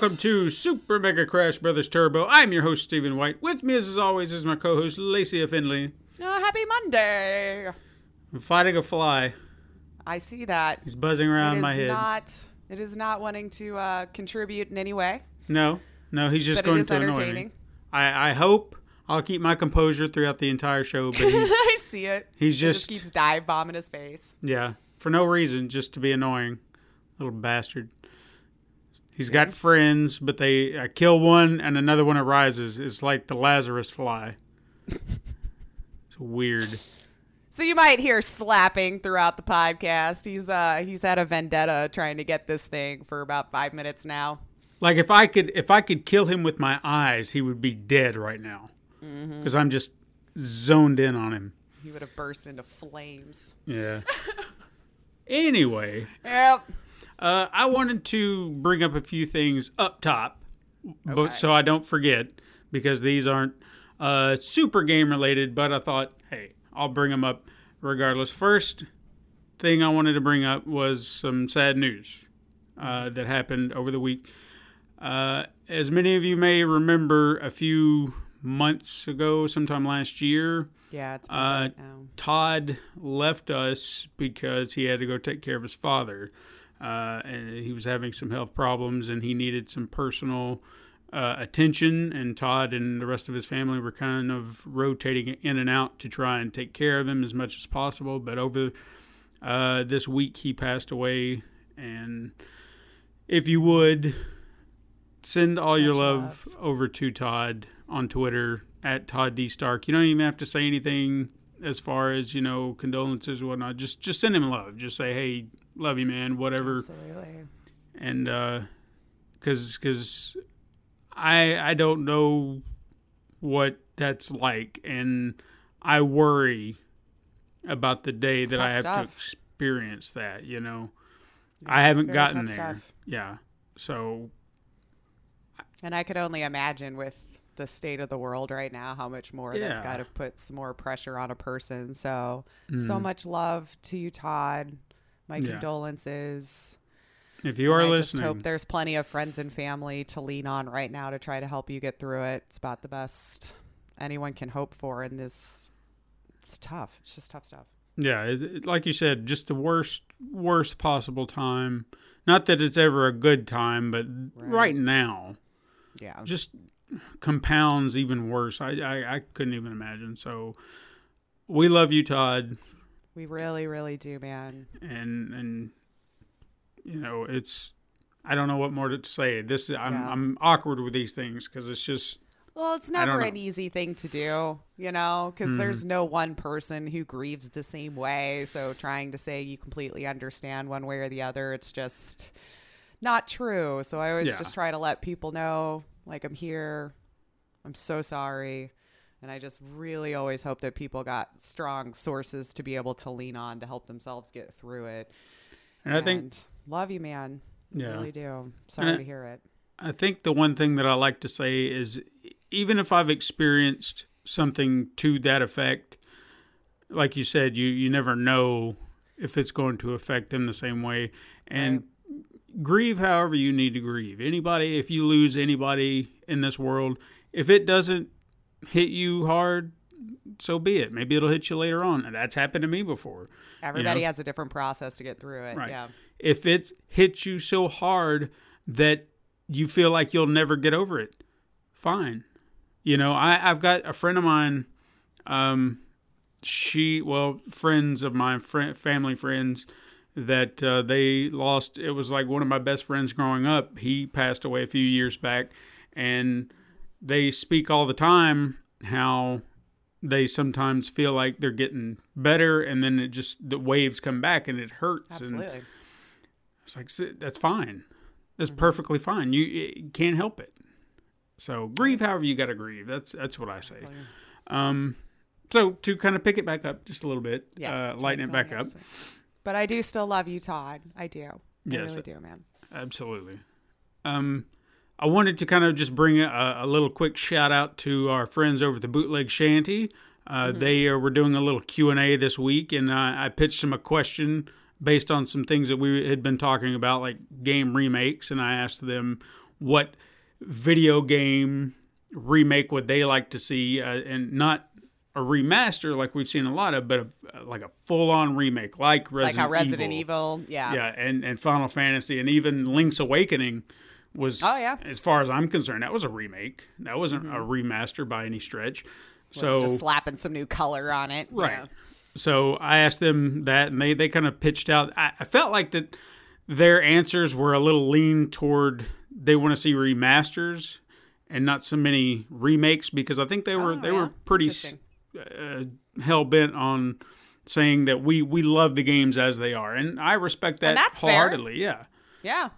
Welcome to Super Mega Crash Brothers Turbo. I'm your host, Stephen White. With me, as always, is my co host, Lacey Finley. Oh, happy Monday. I'm fighting a fly. I see that. He's buzzing around my head. not. It is not wanting to uh, contribute in any way, No, no, he's just but going to annoy me. I, I hope I'll keep my composure throughout the entire show, but I see it. he's He just, keeps dive bombing his face. yeah, for no reason, just to be annoying. Little bastard. He's got friends, but they uh, kill one and another one arises. It's like the Lazarus fly. it's weird. So you might hear slapping throughout the podcast. He's uh he's had a vendetta trying to get this thing for about five minutes now. Like if I could if I could kill him with my eyes, he would be dead right now. Mm-hmm. Because I'm just zoned in on him. He would have burst into flames. Yeah. anyway, Yep. Uh, I wanted to bring up a few things up top, but so I don't forget because these aren't uh, super game related. But I thought, hey, I'll bring them up regardless. First thing I wanted to bring up was some sad news uh, that happened over the week. Uh, as many of you may remember, a few months ago, sometime last year, Yeah, it's Uh. Todd left us because he had to go take care of his father. Uh, and he was having some health problems and he needed some personal uh, attention. And Todd and the rest of his family were kind of rotating in and out to try and take care of him as much as possible. But over uh, this week, he passed away. And if you would, send all your love, love. over to Todd on Twitter at Todd D Stark. You don't even have to say anything as far as you know condolences or whatnot. Just just send him love. Just say hey, love you, man. Whatever. Absolutely. And uh, cause cause I I don't know what that's like, and I worry about the day that I have to experience that. You know, I haven't gotten there. stuff. Yeah. So And I could only imagine with the state of the world right now how much more that's Yeah. got to put some more pressure on a person. So, so Mm. much love to you, Todd. My Yeah. condolences. if you are I listening, just hope there's plenty of friends and family to lean on right now to try to help you get through it. It's about the best anyone can hope for in this. It's tough. It's just tough stuff. Yeah, it, it- like you said, just the worst, worst possible time. Not that it's ever a good time, but right, Right. now, Yeah. just compounds even worse. I, I, I couldn't even imagine. So, we love you, Todd, We really, really do, man. and and you know it's. I don't know what more to say. This I'm Yeah. I'm awkward with these things because it's just Well, it's never an easy thing to do, you know, because Mhm. there's no one person who grieves the same way. So trying to say you completely understand one way or the other, it's just not true. So I always Yeah. just try to let people know, like, I'm here. I'm so sorry. And I just really always hope that people got strong sources to be able to lean on to help themselves get through it. and I think love you, man. I Yeah. really do. Sorry I- to hear it. I think the one thing that I like to say is even if I've experienced something to that effect, like you said, you, you never know if it's going to affect them the same way. And grieve however you need to grieve. Anybody, if you lose anybody in this world, if it doesn't hit you hard, so be it. Maybe it'll hit you later on. And that's happened to me before. Everybody has a different process to get through it. Right. Yeah. if it's hit you so hard that you feel like you'll never get over it, fine. You know, I, I've got a friend of mine, um, she, well, friends of mine, friend, family friends, that uh, they lost. It was like one of my best friends growing up. He passed away a few years back, and they speak all the time how they sometimes feel like they're getting better, and then it just the waves come back and it hurts. And Absolutely. it's like that's fine. That's perfectly fine. You, you can't help it. So grieve however you got to grieve. That's that's what I say. Um, so to kind of pick it back up just a little bit, Yes. uh, lighten it back up. But I do still love you, Todd. I do. I Yes. really do, man. Absolutely. Um, I wanted to kind of just bring a, a little quick shout out to our friends over at the Bootleg Shanty. Uh, They uh, were doing a little Q and A this week, and I, I pitched them a question based on some things that we had been talking about, like game remakes, and I asked them what video game remake would they like to see, uh, and not a remaster like we've seen a lot of, but a, like a full on remake, like Resident like how Resident Evil, yeah. yeah, and, and Final Fantasy and even Link's Awakening was Oh, yeah. Mm-hmm. as far as I'm concerned, that was a remake. That wasn't a remaster by any stretch. So just slapping some new color on it. right. Yeah. So I asked them that and they, they kind of pitched out I, I felt like that their answers were a little lean toward they want to see remasters and not so many remakes because I think they were Oh, they yeah. were pretty uh, hell bent on saying that we we love the games as they are, and I respect that wholeheartedly. Yeah, Yeah.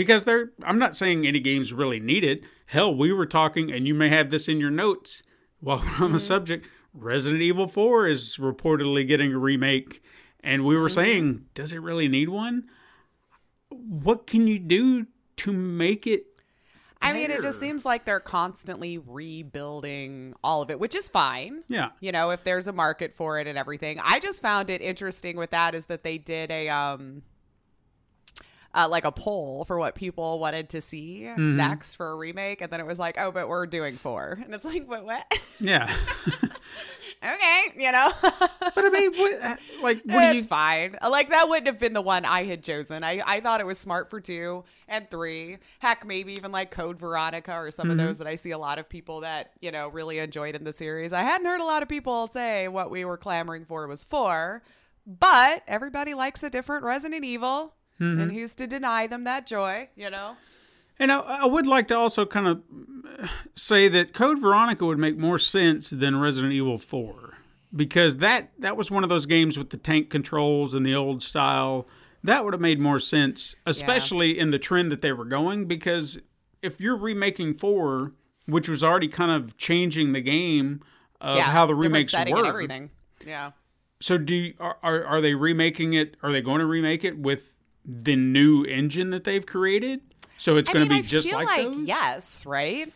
Because they're. I'm not saying any games really need it. Hell, we were talking, and you may have this in your notes while we're Mm-hmm. on the subject. Resident Evil 4 is reportedly getting a remake, and we were Mm-hmm. saying, does it really need one? What can you do to make it? I mean, it just seems like they're constantly rebuilding all of it, which is fine. Yeah. You know, if there's a market for it and everything. I just found it interesting with that is that they did a um uh, like a poll for what people wanted to see Mm-hmm. next for a remake, and then it was like, oh, but we're doing four, and it's like, what? What? Yeah. okay, you know, but I mean, what, like, what do it's you? fine. Like that wouldn't have been the one I had chosen. I I thought it was smart for two and three. Heck, maybe even like Code Veronica or some Mm-hmm. of those that I see a lot of people that you know really enjoyed in the series. I hadn't heard a lot of people say what we were clamoring for was four, but everybody likes a different Resident Evil. Mm-hmm. And who's to deny them that joy, you know? And I, I would like to also kind of say that Code Veronica would make more sense than Resident Evil 4 because that that was one of those games with the tank controls and the old style. That would have made more sense, especially in the trend that they were going. Because if you're remaking 4, which was already kind of changing the game of yeah, how the remakes work, everything. Yeah. so do you, are, are are they remaking it? Are they going to remake it with the new engine that they've created? So it's going to be I just like, like, those. yes, right?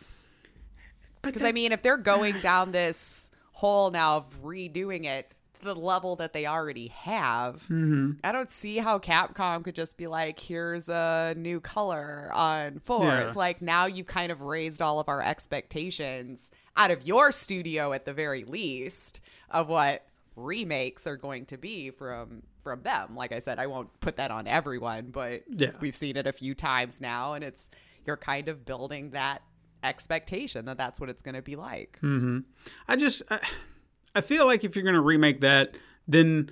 Because I mean, if they're going down this hole now of redoing it to the level that they already have, Mm-hmm. I don't see how Capcom could just be like, "Here's a new color on four. Yeah. It's like now you've kind of raised all of our expectations out of your studio at the very least of what remakes are going to be from from them. Like I said, I won't put that on everyone, but Yeah. we've seen it a few times now, and it's you're kind of building that expectation that that's what it's going to be like. I just I, I feel like if you're going to remake that, then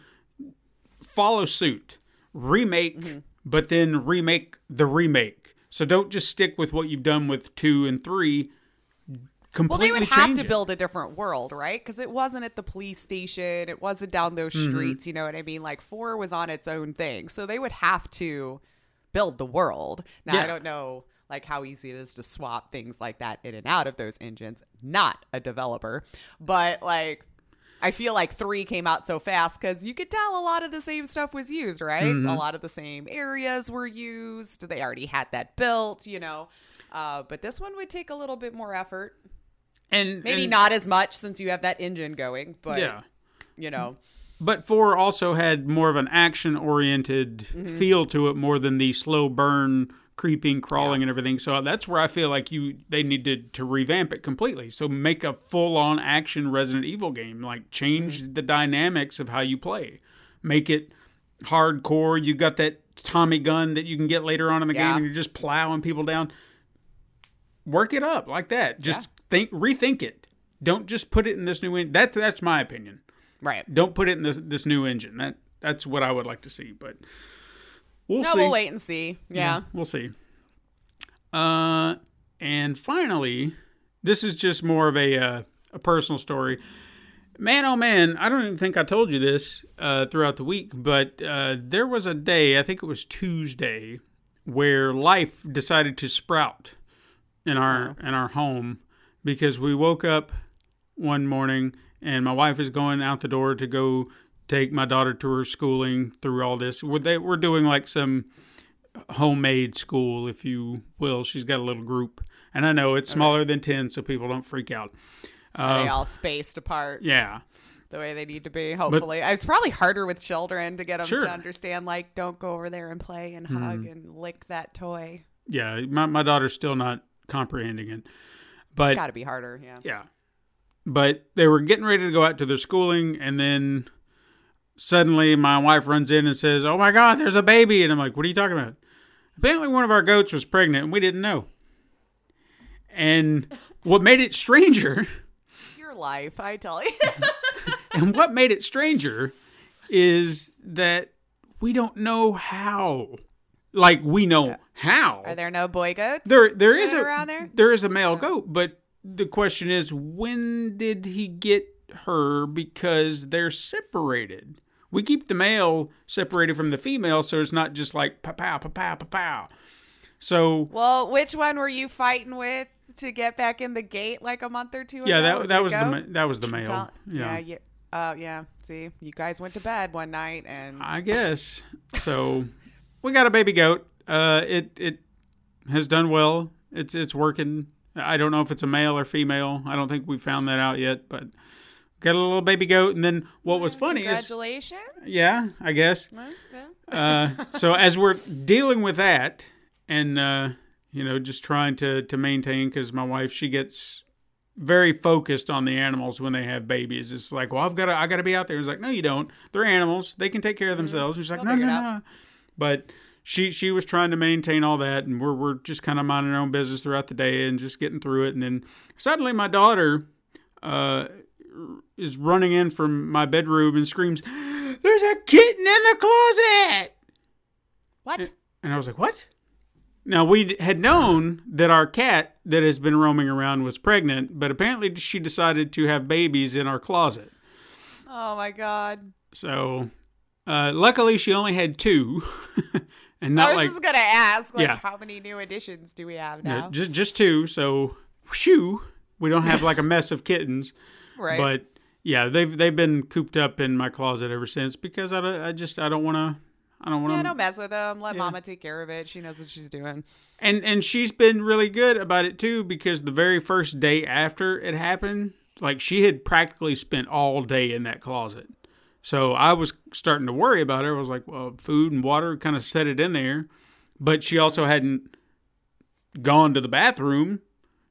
follow suit, remake, Mm-hmm. but then remake the remake. So don't just stick with what you've done with two and three. Well, they would have to it. build a different world, right? Because it wasn't at the police station, it wasn't down those Mm-hmm. streets. You know what I mean? Like four was on its own thing, so they would have to build the world. Now Yeah. I don't know like how easy it is to swap things like that in and out of those engines. Not a developer, but like. I feel like three came out so fast because you could tell a lot of the same stuff was used, right? Mm-hmm. A lot of the same areas were used. They already had that built, you know. Uh, but this one would take a little bit more effort. And Maybe and- not as much since you have that engine going, but Yeah. you know, But four also had more of an action oriented Mm-hmm. feel to it more than the slow burn, creeping, crawling, and everything. So that's where I feel like you they needed to revamp it completely. So make a full on action Resident Evil game. Like change Mm-hmm. the dynamics of how you play. Make it hardcore. You got that Tommy gun that you can get later on in the Yeah. game and you're just plowing people down. Work it up like that. Just think rethink it. Don't just put it in this new engine. That's that's my opinion right. don't put it in this this new engine. That that's what I would like to see. But we'll No, see. we'll wait and see. Yeah. we'll see. Uh, and finally, this is just more of a uh, a personal story. Man, oh man, I don't even think I told you this uh, throughout the week, but uh, there was a day, I think it was Tuesday, where life decided to sprout in our in our home because we woke up one morning and my wife is going out the door to go take my daughter to her schooling through all this. We're, they, we're doing like some homemade school, if you will. She's got a little group, and I know it's smaller than ten, so people don't freak out. Are they uh, all spaced apart Yeah, the way they need to be? Hopefully, uh, it's probably harder with children to get them Sure. to understand. Like, don't go over there and play and hug mm-hmm. and lick that toy. yeah. My my daughter's still not comprehending it, but It's got to be harder. Yeah. Yeah. But they were getting ready to go out to their schooling, and then suddenly my wife runs in and says, Oh my God, there's a baby. And I'm like, What are you talking about? Apparently, one of our goats was pregnant, and we didn't know. And what made it stranger, Your life, I tell you. and what made it stranger is that we don't know how. Like, we know how. Are there no boy goats? There, there is a around there. there is a male goat, but the question is, when did he get her? Because they're separated. We keep the male separated from the female, so it's not just like pow pow pow pow pow pow. So Well, which one were you fighting with to get back in the gate like a month or two yeah, ago? that that was the goat? that was the male. Yeah, yeah, yeah. Oh, yeah. See, you guys went to bed one night and I guess so. We got a baby goat. Uh, it it has done well. It's it's working. I don't know if it's a male or female. I don't think we found that out yet, but got a little baby goat. And then what was funny is, congratulations. yeah, I guess. Yeah. Uh, so as we're dealing with that, and uh, you know, just trying to to maintain, because my wife she gets very focused on the animals when they have babies. It's like, well, I've got to I got to be out there. It's like, no, you don't. They're animals. They can take care of themselves. She's like, Mm-hmm. They'll no, no, no. But she she was trying to maintain all that, and we're we're just kind of minding our own business throughout the day and just getting through it. And then suddenly, my daughter. Uh, is running in from my bedroom and screams, "There's a kitten in the closet!" What? And I was like, "What?" Now we had known that our cat that has been roaming around was pregnant, but apparently she decided to have babies in our closet. Oh my god. So, uh, luckily, she only had two, and I not was like just gonna ask, like, Yeah. how many new additions do we have no, now? just just two. So, whew, we don't have like a mess of kittens. right. But yeah, they've they've been cooped up in my closet ever since because I, I just I don't want to I don't want to yeah, don't mess with them. Let Mama take care of it. She knows what she's doing. and and she's been really good about it too because the very first day after it happened like she had practically spent all day in that closet so i was starting to worry about her i was like well food and water kind of set it in there but she also hadn't gone to the bathroom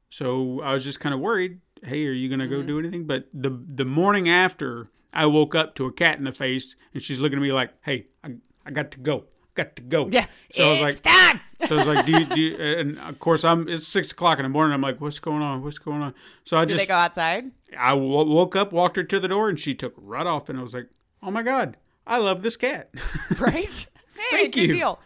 so i was just kind of worried hey are you going to Mm-hmm. go do anything but the the morning after i woke up to a cat in the face and she's looking at me like hey i, I got to go got to go Yeah. so i was like it's time. so I was like, do you, do you, and of course I'm, it's six o'clock in the morning. I'm like, what's going on? What's going on? So I Did just, they go outside? I w- woke up, walked her to the door and she took right off. And I was like, oh my God, I love this cat. Right? Hey, Thank good you. deal.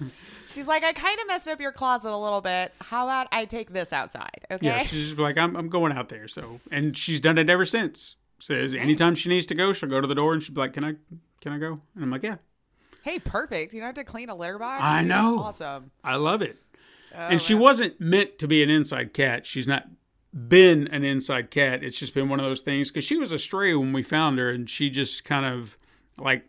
She's like, I kind of messed up your closet a little bit. How about I take this outside? Okay. yeah. She's just like, I'm, I'm going out there. So, and she's done it ever since. Says anytime she needs to go, she'll go to the door and she'll be like, can I, can I go? And I'm like, yeah, Hey, perfect. You don't have to clean a litter box. I Dude, know. Awesome. I love it. Oh, and she wasn't meant to be an inside cat. She's not been an inside cat. It's just been one of those things because she was a stray when we found her, and she just kind of like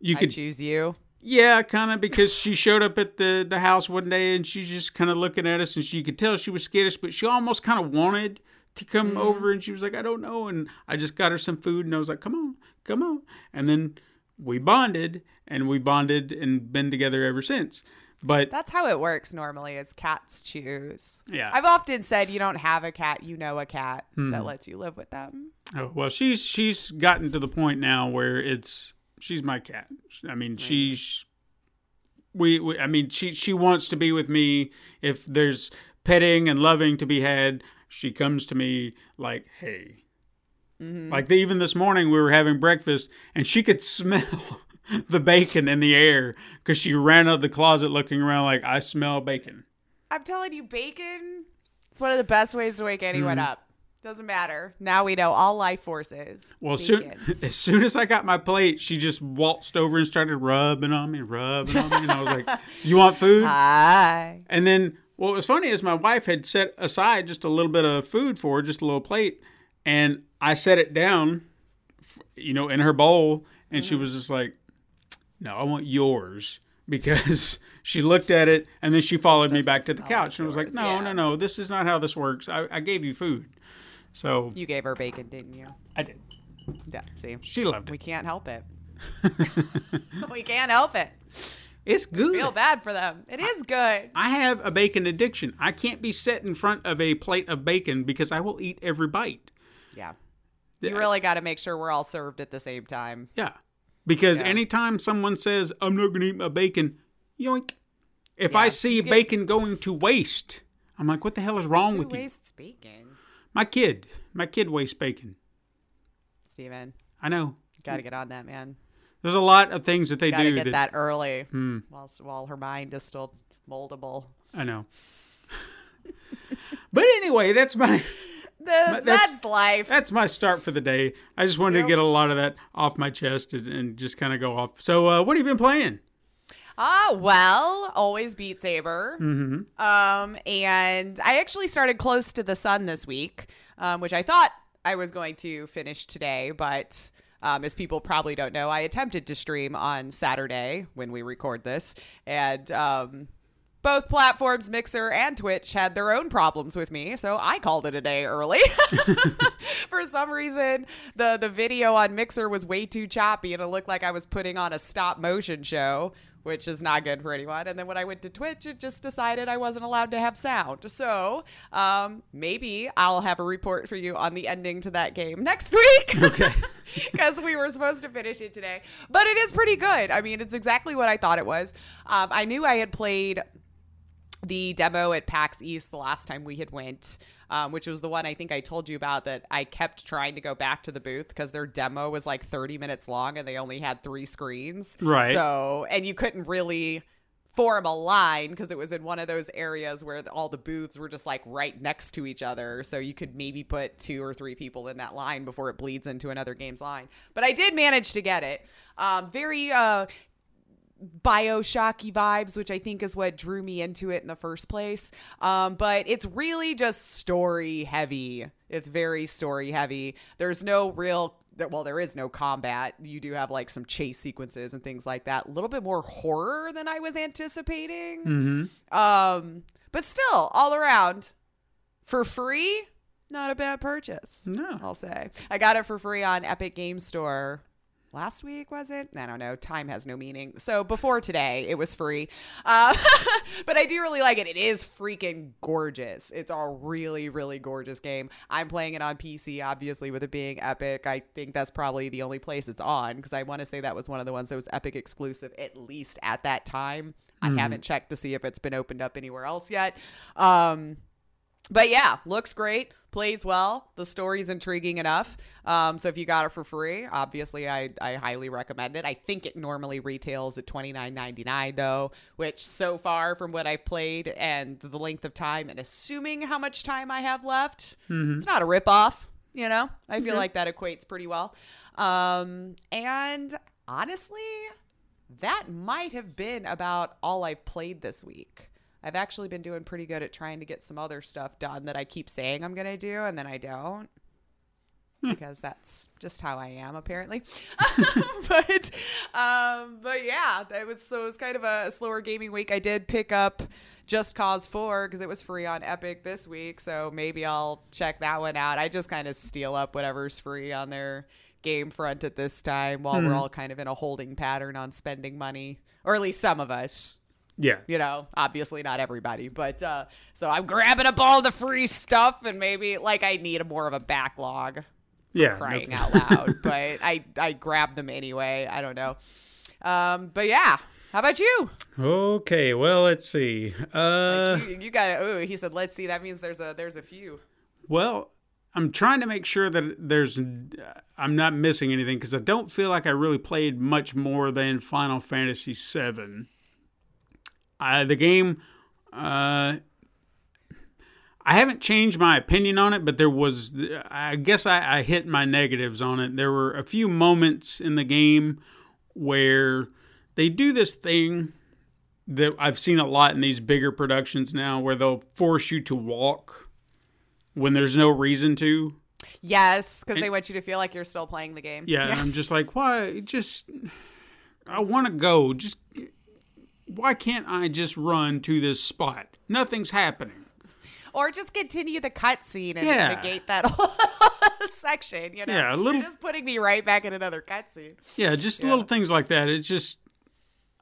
you I could choose you. yeah, kind of because she showed up at the the house one day and she's just kind of looking at us, and she could tell she was skittish, but she almost kind of wanted to come Mm-hmm. over, and she was like, I don't know, and I just got her some food, and I was like, come on, come on, and then we bonded, and we bonded and been together ever since. But That's how it works normally is cats choose. Yeah. I've often said you don't have a cat, you know a cat Hmm. that lets you live with them. Oh, well, she's she's gotten to the point now where it's she's my cat. I mean, she's we, we I mean, she she wants to be with me. If there's petting and loving to be had, she comes to me like, "Hey." Like the, even this morning we were having breakfast and she could smell the bacon in the air because she ran out of the closet looking around like I smell bacon. I'm telling you, bacon. It's one of the best ways to wake anyone Mm-hmm. up. Doesn't matter. Now we know all life forces. Well, soon, as soon as I got my plate, she just waltzed over and started rubbing on me, rubbing on me, and I was like, "You want food?" Hi. And then what was funny is my wife had set aside just a little bit of food for her, just a little plate, and I set it down, you know, in her bowl, and Mm-hmm. she was just like, "No, I want yours." Because she looked at it and then she followed me back to the couch and was like, "No, yeah. no, no, this is not how this works. I, I gave you food." So You gave her bacon, didn't you? I did. Yeah. See, She loved it. we can't help it. we can't help it. It's good. Feel bad for them. It is good. I have a bacon addiction. I can't be set in front of a plate of bacon because I will eat every bite. Yeah. You really got to make sure we're all served at the same time. Yeah. Because Yeah. anytime someone says, I'm not going to eat my bacon, yoink. If I see get- bacon going to waste, I'm like, what the hell is wrong with you? wastes bacon? My kid. My kid wastes bacon. Stephen, I know. got to get on that, man. There's a lot of things that they Got to do get that, that early Hmm. while, while her mind is still moldable. I know. but anyway, that's my That's, that's- life. that's my start for the day. I just wanted Yep. to get a lot of that off my chest and, and just kind of go off. So, uh, what have you been playing? Ah, well, always Beat Saber. Mm-hmm. Um, and I actually started Close to the Sun this week, um, which I thought I was going to finish today, but um, as people probably don't know, I attempted to stream on Saturday when we record this, and um, both platforms, Mixer and Twitch, had their own problems with me, so I called it a day early. For some reason, the the video on Mixer was way too choppy, and it looked like I was putting on a stop motion show, which is not good for anyone. And then when I went to Twitch, it just decided I wasn't allowed to have sound. So um, maybe I'll have a report for you on the ending to that game next week. Okay. because we were supposed to finish it today. But it is pretty good. I mean, it's exactly what I thought it was. Um, I knew I had played the demo at PAX East the last time we had went, um, which was the one I think I told you about that I kept trying to go back to the booth because their demo was like 30 minutes long and they only had three screens. Right. So, and you couldn't really form a line because it was in one of those areas where all the booths were just like right next to each other. So you could maybe put two or three people in that line before it bleeds into another game's line. But I did manage to get it. Um, very uh, Bioshocky vibes, which I think is what drew me into it in the first place. Um, but it's really just story heavy. It's very story heavy. There's no real well, there is no combat. You do have like some chase sequences and things like that. A little bit more horror than I was anticipating. Um, but still, all around for free, not a bad purchase. No. I'll say I got it for free on Epic Game Store last week was it? I don't know. Time has no meaning. So before today it was free. Uh, but i do really like it. It is freaking gorgeous. It's a really really gorgeous game. I'm playing it on pc obviously with it being epic. I think that's probably the only place it's on because i want to say that was one of the ones that was epic exclusive at least at that time. I haven't checked to see if it's been opened up anywhere else yet. Um but yeah, looks great, plays well. The story's intriguing enough. Um, so if you got it for free, obviously I, I highly recommend it. I think it normally retails at twenty nine ninety nine though, which so far from what I've played and the length of time and assuming how much time I have left, it's not a ripoff. You know, I feel like that equates pretty well. Um, and honestly, that might have been about all I've played this week. I've actually been doing pretty good at trying to get some other stuff done that I keep saying I'm going to do and then I don't. Because that's just how I am, apparently. but, um, but yeah, that was so it was kind of a slower gaming week. I did pick up Just Cause Four because it was free on Epic this week, so maybe I'll check that one out. I just kind of steal up whatever's free on their game front at this time while we're all kind of in a holding pattern on spending money, or at least some of us Yeah. you know obviously not everybody but uh so i'm grabbing up all the free stuff and maybe like i need a more of a backlog Yeah. crying kidding. out loud but i i grab them anyway i don't know um but yeah how about you Okay, well, let's see. Uh, you, you got it oh he said let's see that means there's a there's a few well, I'm trying to make sure that there's I'm not missing anything because I don't feel like I really played much more than Final Fantasy VII. I, the game, uh, I haven't changed my opinion on it, but there was, I guess I, I hit my negatives on it. There were a few moments in the game where they do this thing that I've seen a lot in these bigger productions now where they'll force you to walk when there's no reason to. Yes, because they want you to feel like you're still playing the game. Yeah, and I'm just like, why? Just, I want to go. Just, why can't I just run to this spot? Nothing's happening. Or just continue the cutscene and Yeah. negate that whole section. You know, Yeah, a little- You're just putting me right back in another cutscene. Yeah, just Yeah. little things like that. It's just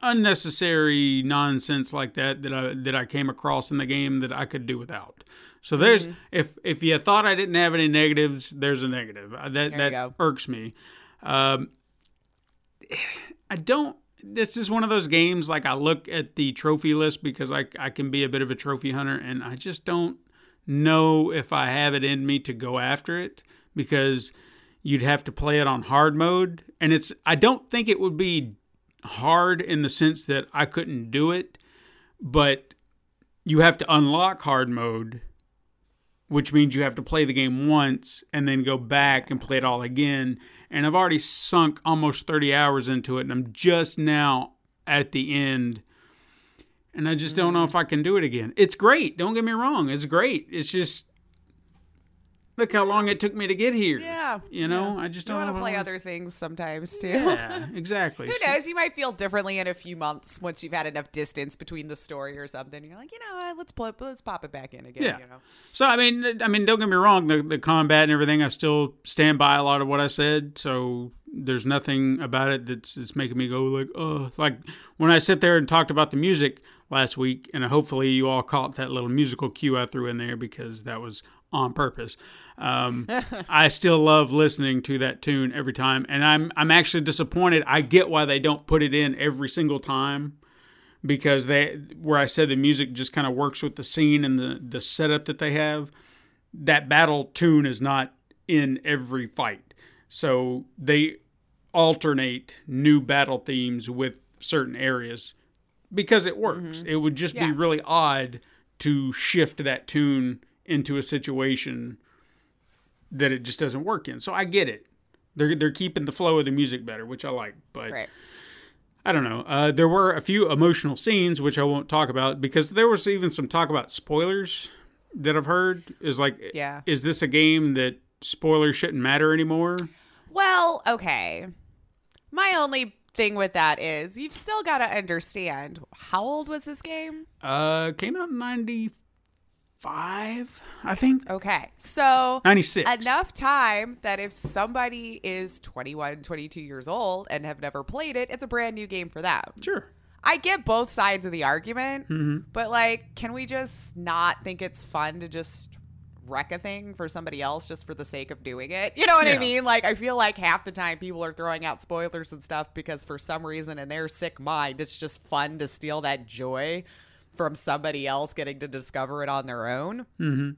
unnecessary nonsense like that that I that I came across in the game that I could do without. So there's Mm-hmm. if if you thought I didn't have any negatives, there's a negative. Uh, That you that irks me. Um, I don't. This is one of those games like I look at the trophy list because I I can be a bit of a trophy hunter and I just don't know if I have it in me to go after it because you'd have to play it on hard mode. And it's I don't think it would be hard in the sense that I couldn't do it but you have to unlock hard mode which means you have to play the game once and then go back and play it all again and I've already sunk almost 30 hours into it and I'm just now at the end and I just don't know mm. if I can do it again. It's great. Don't get me wrong. It's great. It's just look how long it took me to get here. Yeah, You know, I just don't want to play other things sometimes too. Yeah, exactly. Who So- knows? You might feel differently in a few months once you've had enough distance between the story or something. You're like, you know, what, let's play, let's pop it back in again. Yeah. You know? So I mean, I mean, don't get me wrong. The the combat and everything, I still stand by a lot of what I said. So there's nothing about it that's, that's making me go like, oh, like when I sit there and talked about the music last week, and hopefully you all caught that little musical cue I threw in there because that was on purpose. Um, I still love listening to that tune every time, and I'm I'm actually disappointed. I get why they don't put it in every single time because they where I said the music just kind of works with the scene and the the setup that they have. That battle tune is not in every fight, so they alternate new battle themes with certain areas because it works. It would just Yeah. be really odd to shift that tune into a situation that it just doesn't work in. So I get it. They're they're keeping the flow of the music better, which I like. But Right. I don't know. Uh, there were a few emotional scenes which I won't talk about because there was even some talk about spoilers that I've heard. Is like, Yeah. is this a game that spoilers shouldn't matter anymore? Well, okay. My only thing with that is you've still got to understand how old was this game? Uh, came out in ninety five, I think. Okay. So Ninety six. enough time that if somebody is 21, 22 years old and have never played it, it's a brand new game for them. Sure. I get both sides of the argument, Mm-hmm. but like, can we just not think it's fun to just wreck a thing for somebody else just for the sake of doing it? You know what I mean? Like, I feel like half the time people are throwing out spoilers and stuff because for some reason in their sick mind, it's just fun to steal that joy from somebody else getting to discover it on their own. Mm-hmm.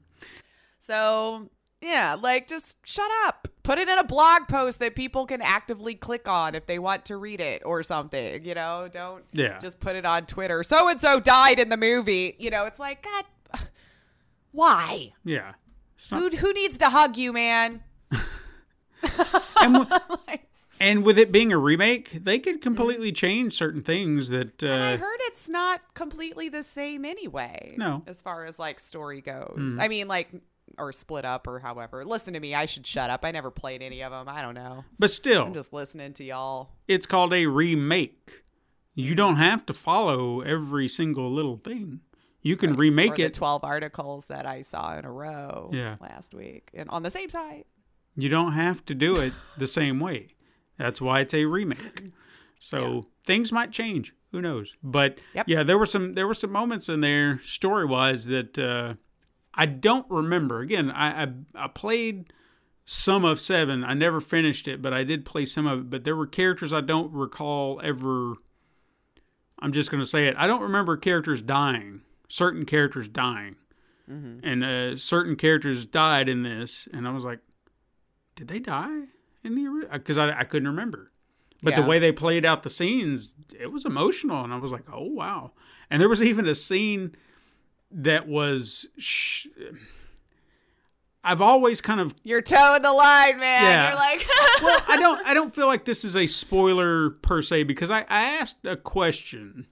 So, yeah, like just shut up. Put it in a blog post that people can actively click on if they want to read it or something, you know? Don't Yeah. just put it on Twitter. So and so died in the movie. You know, it's like, God, why? Yeah. Not- Who, who needs to hug you, man? and, w- and with it being a remake, they could completely change certain things that. Uh, And I heard it's not completely the same anyway. No. As far as like story goes. Mm. I mean, like, or split up or however. Listen to me. I should shut up. I never played any of them. I don't know. but still, I'm just listening to y'all. it's called a remake. You don't have to follow every single little thing. You can or remake the it. 12 articles that I saw in a row Yeah. last week and on the same site. You don't have to do it the same way. That's why it's a remake. So things might change. Who knows? But Yep. yeah, there were some there were some moments in there story wise that uh, I don't remember. Again, I, I I played some of seven. I never finished it, but I did play some of it. But there were characters I don't recall ever. I'm just gonna say it. I don't remember characters dying. Certain characters dying. and uh, certain characters died in this, and I was like, did they die in the Because uh, I, I couldn't remember. But the way they played out the scenes, it was emotional, and I was like, oh wow. And there was even a scene that was. Sh- I've always kind of You're toeing the line, man. Yeah. You're like, well, I don't I don't feel like this is a spoiler per se because I, I asked a question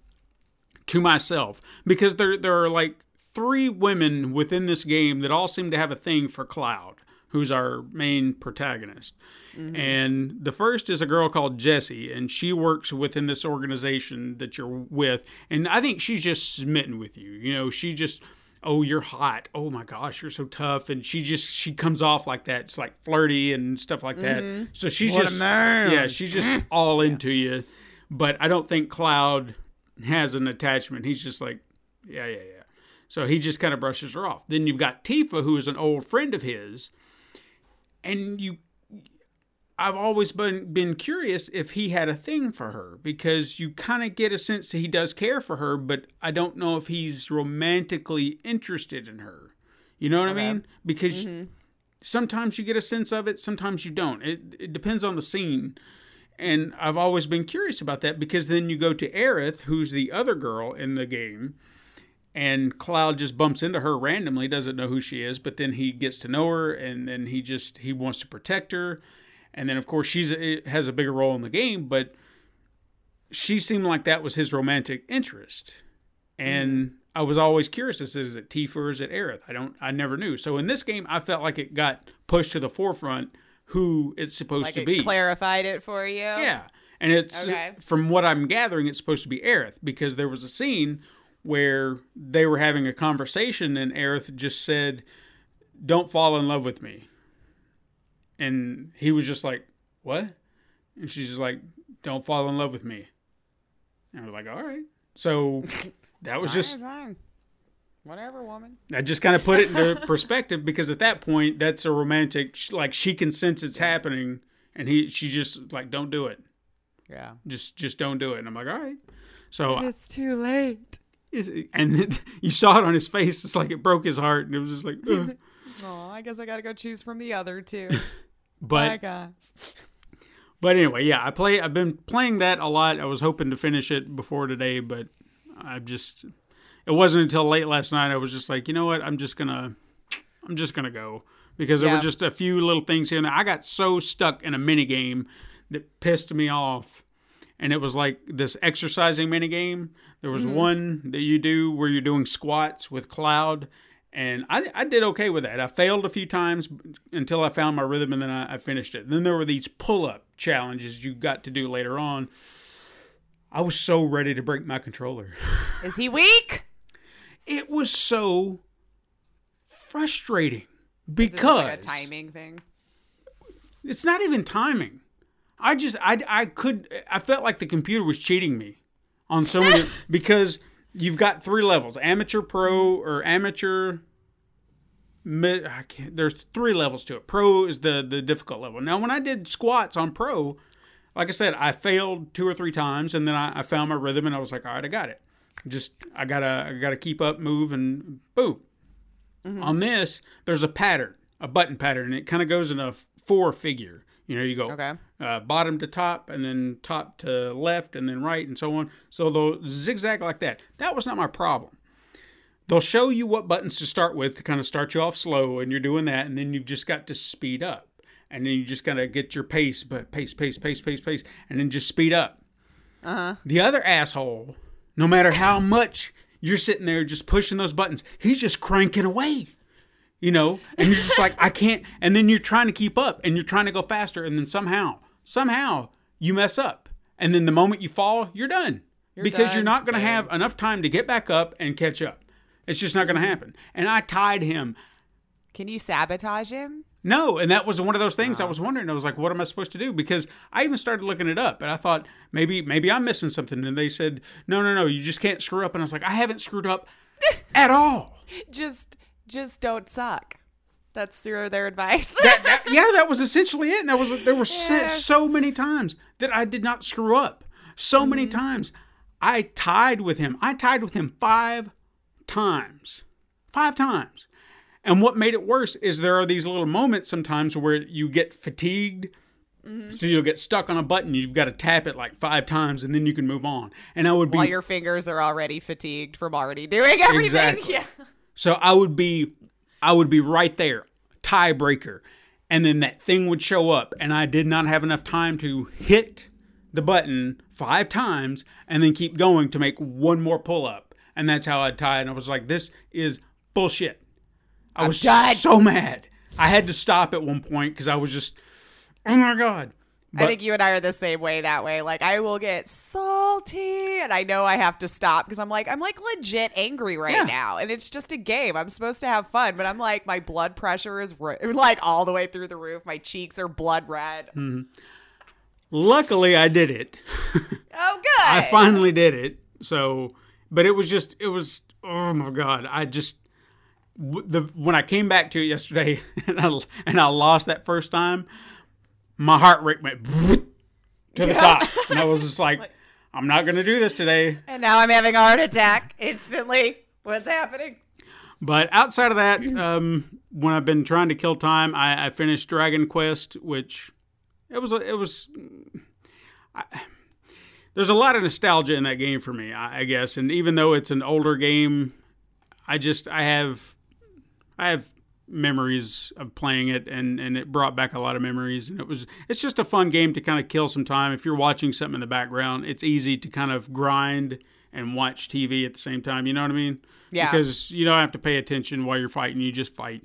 to myself because there there are like three women within this game that all seem to have a thing for Cloud, who's our main protagonist. Mm-hmm. And the first is a girl called Jessie, and she works within this organization that you're with. And I think she's just smitten with you. You know, she just oh you're hot. Oh my gosh you're so tough. And she just she comes off like that. It's like flirty and stuff like that. Mm-hmm. So she's What a just man. yeah she's just all into you. But i don't think cloud has an attachment. He's just like yeah yeah yeah. So he just kind of brushes her off. Then you've got tifa who is an old friend of his and you I've always been been curious if he had a thing for her because you kind of get a sense that he does care for her, but I don't know if he's romantically interested in her. You know what I mean? Because mm-hmm. sometimes you get a sense of it, sometimes you don't. It it depends on the scene. And I've always been curious about that because then you go to Aerith, who's the other girl in the game, and Cloud just bumps into her randomly, doesn't know who she is, but then he gets to know her and then he just he wants to protect her. And then of course she's a, has a bigger role in the game, but she seemed like that was his romantic interest. And mm-hmm. I was always curious as is it Tifa or is it Aerith? I don't I never knew. So in this game I felt like it got pushed to the forefront who it's supposed like to it be. clarified it for you. Yeah. And it's Okay. from what I'm gathering, it's supposed to be Aerith because there was a scene where they were having a conversation and Aerith just said, Don't fall in love with me. And he was just like, What? And she's just like, Don't fall in love with me. And I was like, All right. So that was just Fine. Whatever, woman. I just kind of put it into perspective because at that point, that's a romantic. Like she can sense it's happening, and he, she just like, don't do it. Yeah. Just, just don't do it. And I'm like, all right. So, It's too late. And you saw it on his face. It's like it broke his heart, and it was just like, Ugh. Oh, I guess I gotta go choose from the other two. but, but anyway, yeah, I play. I've been playing that a lot. I was hoping to finish it before today, but I just, it wasn't until late last night. I was just like, you know what? I'm just gonna, I'm just gonna go because there Yeah. were just a few little things here and there. I got so stuck in a mini game that pissed me off. And it was like this exercising mini game. There was mm-hmm. one that you do where you're doing squats with Cloud, and I, I did okay with that. I failed a few times until I found my rhythm, and then I, I finished it. Then there were these pull up challenges you got to do later on. I was so ready to break my controller. Is he weak? It was so frustrating Is it because just like a timing thing. it's not even timing. I just I I could I felt like the computer was cheating me on so many because you've got three levels: amateur, pro, or amateur. Mid, I can't, there's three levels to it. Pro is the the difficult level. Now, when I did squats on pro, like I said, I failed two or three times, and then I, I found my rhythm, and I was like, all right, I got it. Just I gotta I gotta keep up, move, and boom. Mm-hmm. On this, there's a pattern, a button pattern, and it kind of goes in a four figure. You know, you go Okay. uh, bottom to top, and then top to left, and then right, and so on. So they'll zigzag like that. That was not my problem. They'll show you what buttons to start with to kind of start you off slow, and you're doing that, and then you've just got to speed up, and then you just gotta get your pace, but pace, pace, pace, pace, pace, and then just speed up. Uh-huh. The other asshole, no matter how much you're sitting there just pushing those buttons, he's just cranking away you know? And you're just like i can't and then you're trying to keep up and you're trying to go faster and then somehow somehow you mess up. And then the moment you fall you're done. Because you're not going to have enough time to get back up and catch up. It's just not going to mm-hmm. happen. And i tied him. Can you sabotage him? no and that was one of those things i was wondering. I was like what am i supposed to do? Because i even started looking it up and i thought maybe maybe i'm missing something. And they said no no no you just can't screw up. And i was like i haven't screwed up at all. Just, just don't suck. That's through their advice. that, that- yeah, that was essentially it. And there was there were so, Yeah. so many times that I did not screw up. So many Mm-hmm. times I tied with him. I tied with him five times. five times. And what made it worse is there are these little moments sometimes where you get fatigued. So you'll get stuck on a button. You've got to tap it like five times, and then you can move on. And I would be While your fingers are already fatigued from already doing everything. Exactly. Yeah. So I would be I would be right there, tiebreaker. And then that thing would show up and I did not have enough time to hit the button five times and then keep going to make one more pull up. And that's how I'd tie it. And I was like, this is bullshit. I was so mad. I had to stop at one point because I was just, oh my God. I think you and I are the same way that way. Like I will get salty and I know I have to stop because I'm like I'm like legit angry right Yeah. now and it's just a game. I'm supposed to have fun, but I'm like my blood pressure is ro- like all the way through the roof. My cheeks are blood red. Hmm. Luckily, I did it. Oh good. I finally did it. So, but it was just, it was, oh my God. I just, w- the when I came back to it yesterday and I, and I lost that first time, my heart rate went to the top. And I was just like, I'm not going to do this today. and now I'm having a heart attack instantly. What's happening? But outside of that, um, when I've been trying to kill time, I, I finished Dragon Quest, which it was it was. I, there's a lot of nostalgia in that game for me, I, I guess, and even though it's an older game, I just I have I have memories of playing it, and and it brought back a lot of memories, and it was it's just a fun game to kind of kill some time. If you're watching something in the background, it's easy to kind of grind and watch TV at the same time. You know what I mean? Yeah. Because you don't have to pay attention while you're fighting. You just fight.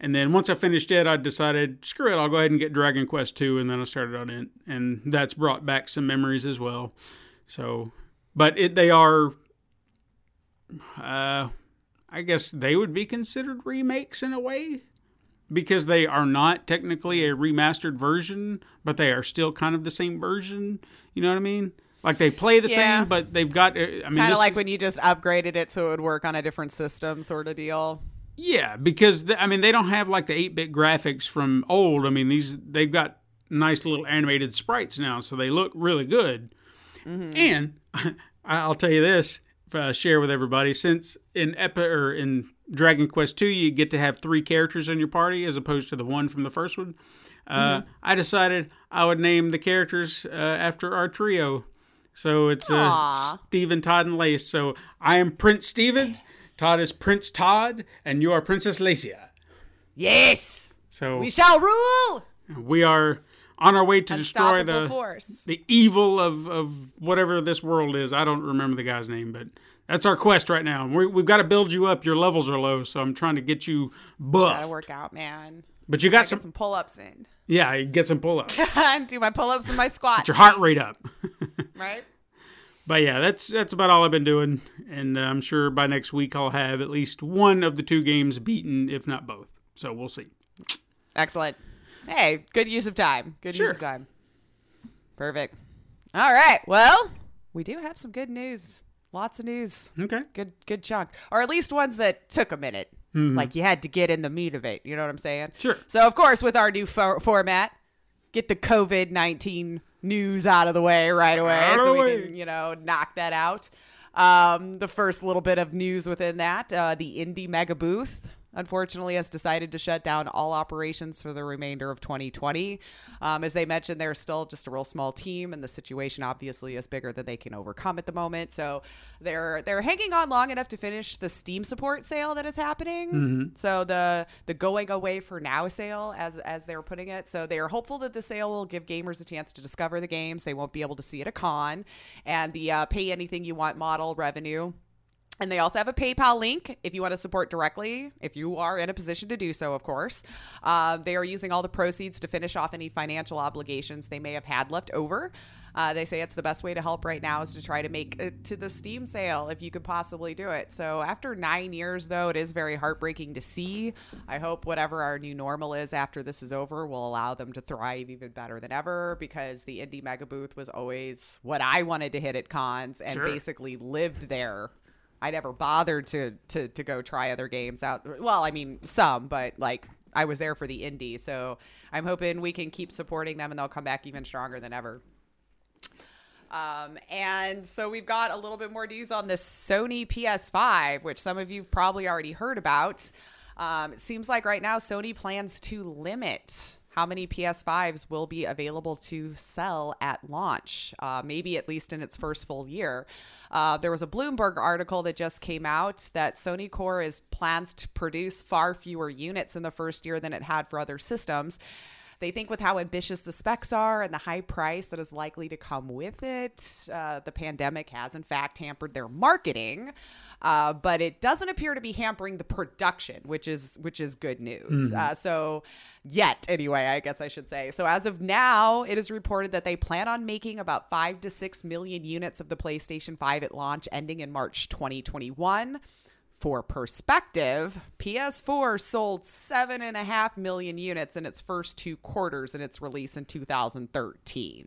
And then once I finished it, I decided, screw it, I'll go ahead and get Dragon Quest 2, and then I started on it. And that's brought back some memories as well. So, but it, they are, uh, I guess they would be considered remakes in a way because they are not technically a remastered version, but they are still kind of the same version. You know what I mean? Like they play the Yeah. same, but they've got. uh, I mean, Kind of like when you just upgraded it so it would work on a different system, sort of deal. Yeah, because th- I mean they don't have like the eight bit graphics from old. I mean these they've got nice little animated sprites now, so they look really good. And I'll tell you this, uh, share with everybody. Since in Epi or in Dragon Quest two, you get to have three characters in your party as opposed to the one from the first one. Uh, I decided I would name the characters uh, after our trio. So it's uh, Stephen, Todd, and Lace. So I am Prince Stephen, Todd is Prince Todd, and you are Princess Lacia. Yes, So we, shall rule. We are on our way to destroy the force. the evil of, of whatever this world is. I don't remember the guy's name, but that's our quest right now. we we've got to build you up. Your levels are low, so I'm trying to get you buff. Gotta work out, man. But you got Get some, some pull ups in. yeah, get some pull up. Do my pull ups and my squats. Get your heart rate up. right? But yeah, that's that's about all I've been doing, and uh, I'm sure by next week I'll have at least one of the two games beaten, if not both. So we'll see. Excellent. Hey, good use of time. Good Sure. use of time. Perfect. All right. Well, we do have some good news. Lots of news. Okay. Good good chunk. Or at least ones that took a minute. Like you had to get in the meat of it. You know what I'm saying? Mm-hmm. Sure. So, of course, with our new fo- format, get the COVID 19 news out of the way right away Out so we way. can, you know, knock that out. Um, the first little bit of news within that uh, the Indie Mega Booth. Unfortunately, has decided to shut down all operations for the remainder of 2020. Um, as they mentioned, they're still just a real small team, and the situation obviously is bigger than they can overcome at the moment. So they're they're hanging on long enough to finish the Steam support sale that is happening. So the the going away for now sale, as as they're putting it. So they are hopeful that the sale will give gamers a chance to discover the games they won't be able to see at a con, and the uh, pay anything you want model revenue. And they also have a PayPal link if you want to support directly, if you are in a position to do so, of course. Uh, they are using all the proceeds to finish off any financial obligations they may have had left over. Uh, they say it's the best way to help right now is to try to make it to the Steam sale if you could possibly do it. So after nine years, though, it is very heartbreaking to see. I hope whatever our new normal is after this is over will allow them to thrive even better than ever because the Indie Mega Booth was always what I wanted to hit at cons and Sure. basically lived there I never bothered to to to go try other games out. Well, I mean some, but like I was there for the indie, so I'm hoping we can keep supporting them and they'll come back even stronger than ever. Um, and so we've got a little bit more news on the Sony PS5, which some of you probably already heard about. Um, it seems like right now Sony plans to limit how many PS5s will be available to sell at launch, uh, maybe at least in its first full year. Uh, there was a Bloomberg article that just came out that Sony Core is plans to produce far fewer units in the first year than it had for other systems. They think with how ambitious the specs are and the high price that is likely to come with it, uh, the pandemic has in fact hampered their marketing, uh, but it doesn't appear to be hampering the production, which is which is good news. Uh, so yet, anyway, I guess I should say. So as of now, it is reported that they plan on making about five to six million units of the PlayStation 5 at launch, ending in March 2021. For perspective, PS4 sold seven and a half million units in its first two quarters in its release in 2013.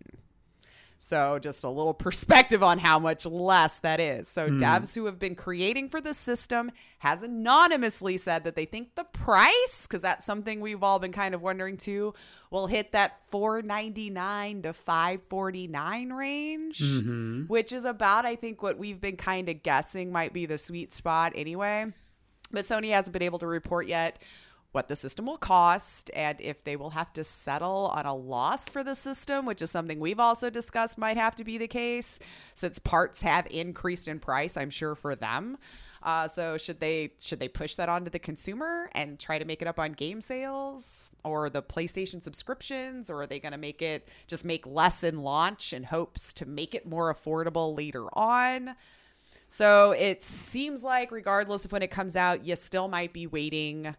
So, just a little perspective on how much less that is. So, hmm. devs who have been creating for the system has anonymously said that they think the price, because that's something we've all been kind of wondering too, will hit that 499 to 549 range, mm-hmm. which is about, I think, what we've been kind of guessing might be the sweet spot anyway. But Sony hasn't been able to report yet what the system will cost and if they will have to settle on a loss for the system, which is something we've also discussed might have to be the case since parts have increased in price, I'm sure for them. Uh, so should they should they push that onto the consumer and try to make it up on game sales or the PlayStation subscriptions, or are they going to make it just make less in launch in hopes to make it more affordable later on? So it seems like, regardless of when it comes out, you still might be waiting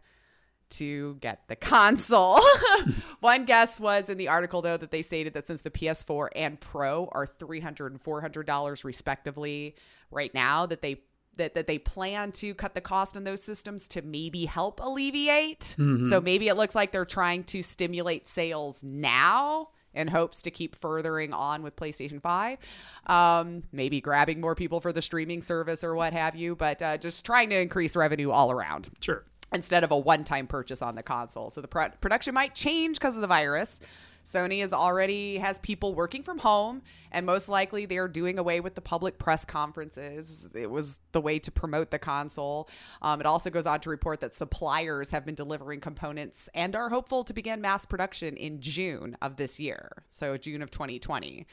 to get the console. One guess was in the article, though, that they stated that since the PS4 and Pro are $300 and $400 respectively right now, that they that, that they plan to cut the cost on those systems to maybe help alleviate. So maybe it looks like they're trying to stimulate sales now in hopes to keep furthering on with PlayStation 5. Um, maybe grabbing more people for the streaming service or what have you, but uh, just trying to increase revenue all around Sure. Instead of a one-time purchase on the console. So the pro- production might change because of the virus. Sony is already has people working from home, and most likely they're doing away with the public press conferences. It was the way to promote the console. Um, it also goes on to report that suppliers have been delivering components and are hopeful to begin mass production in June of this year, so June of 2020.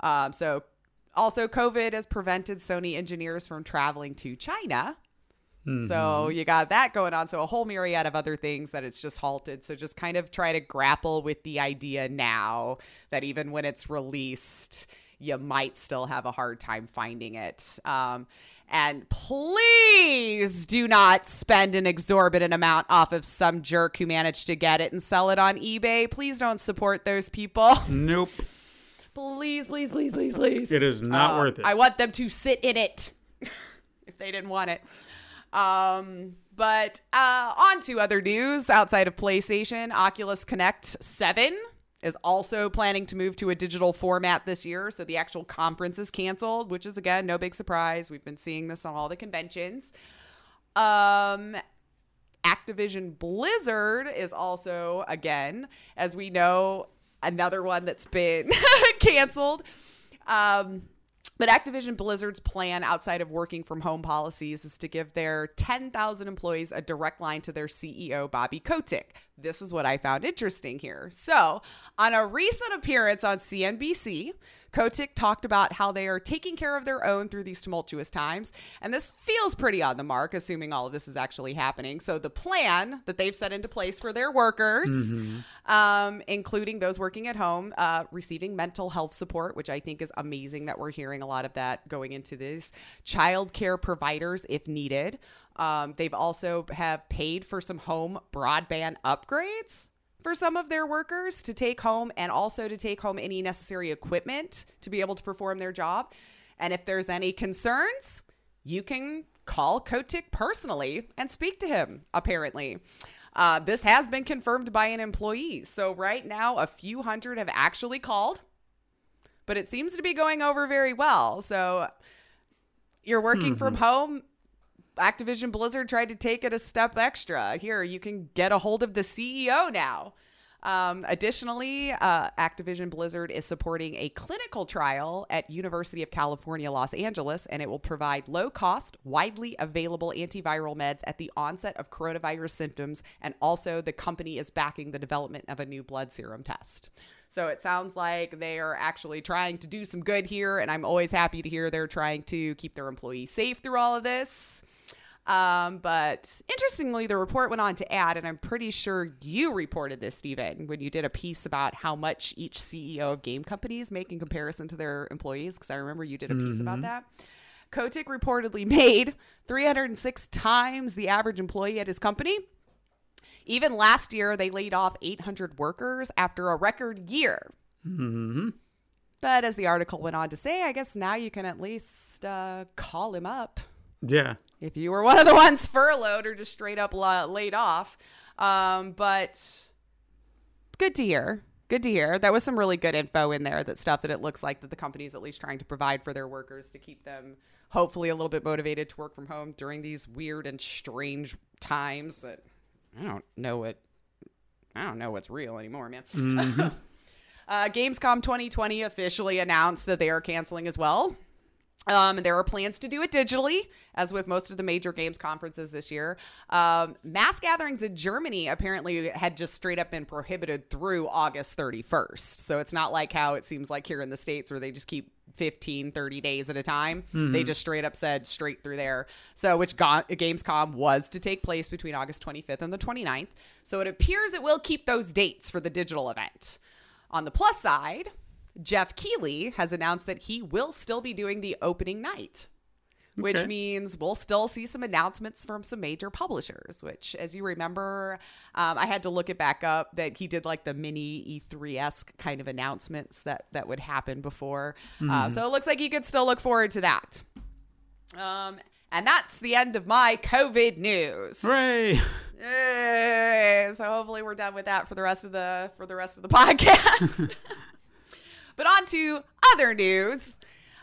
Um, so also, COVID has prevented Sony engineers from traveling to China so you got that going on. So a whole myriad of other things that it's just halted. So just kind of try to grapple with the idea now that even when it's released, you might still have a hard time finding it. Um, and please do not spend an exorbitant amount off of some jerk who managed to get it and sell it on eBay. Please don't support those people. Nope. please, please, please, please, please. It is not Uh, worth it. I want them to sit in it if they didn't want it. Um, but uh, on to other news outside of PlayStation. Oculus Connect 7 is also planning to move to a digital format this year. So the actual conference is canceled, which is, again, no big surprise. We've been seeing this on all the conventions. Um, Activision Blizzard is also, again, as we know, another one that's been canceled. Um, but Activision Blizzard's plan outside of working from home policies is to give their 10,000 employees a direct line to their CEO, Bobby Kotick. This is what I found interesting here. So, on a recent appearance on CNBC, Kotick talked about how they are taking care of their own through these tumultuous times. And this feels pretty on the mark, assuming all of this is actually happening. So, the plan that they've set into place for their workers, um, including those working at home, uh, receiving mental health support, which I think is amazing that we're hearing a lot of that going into this, child care providers if needed. Um, they've also have paid for some home broadband upgrades for some of their workers to take home and also to take home any necessary equipment to be able to perform their job. And if there's any concerns, you can call Kotick personally and speak to him, apparently. Uh, this has been confirmed by an employee. So, right now, a few hundred have actually called, but it seems to be going over very well. So, you're working from home. Activision Blizzard tried to take it a step extra. Here, you can get a hold of the CEO now. Um, additionally, uh, Activision Blizzard is supporting a clinical trial at University of California, Los Angeles, and it will provide low-cost, widely available antiviral meds at the onset of coronavirus symptoms. And also, the company is backing the development of a new blood serum test. So it sounds like they are actually trying to do some good here, and I'm always happy to hear they're trying to keep their employees safe through all of this. Um, but interestingly, the report went on to add, and I'm pretty sure you reported this, Stephen, when you did a piece about how much each CEO of game companies make in comparison to their employees, because I remember you did a piece about that. Kotick reportedly made 306 times the average employee at his company. Even last year, they laid off 800 workers after a record year. But as the article went on to say, I guess now you can at least uh, call him up Yeah. if you were one of the ones furloughed or just straight up la- laid off. Um, but good to hear. Good to hear. That was some really good info in there. That stuff that it looks like that the company's at least trying to provide for their workers to keep them hopefully a little bit motivated to work from home during these weird and strange times that I don't know what I don't know what's real anymore, man. uh, Gamescom 2020 officially announced that they are canceling as well. Um, there are plans to do it digitally, as with most of the major games conferences this year. Um, mass gatherings in Germany apparently had just straight up been prohibited through August 31st. So it's not like how it seems like here in the States where they just keep 15, 30 days at a time. They just straight up said straight through there. So, which Ga- Gamescom was to take place between August 25th and the 29th. So it appears it will keep those dates for the digital event. On the plus side, Geoff Keighley has announced that he will still be doing the opening night, which Okay. means we'll still see some announcements from some major publishers. Which, as you remember, um, I had to look it back up that he did like the mini E3 esque kind of announcements that that would happen before. Uh, so it looks like you could still look forward to that. Um, and that's the end of my COVID news. Hooray! Yay. So hopefully we're done with that for the rest of the for the rest of the podcast. but on to other news.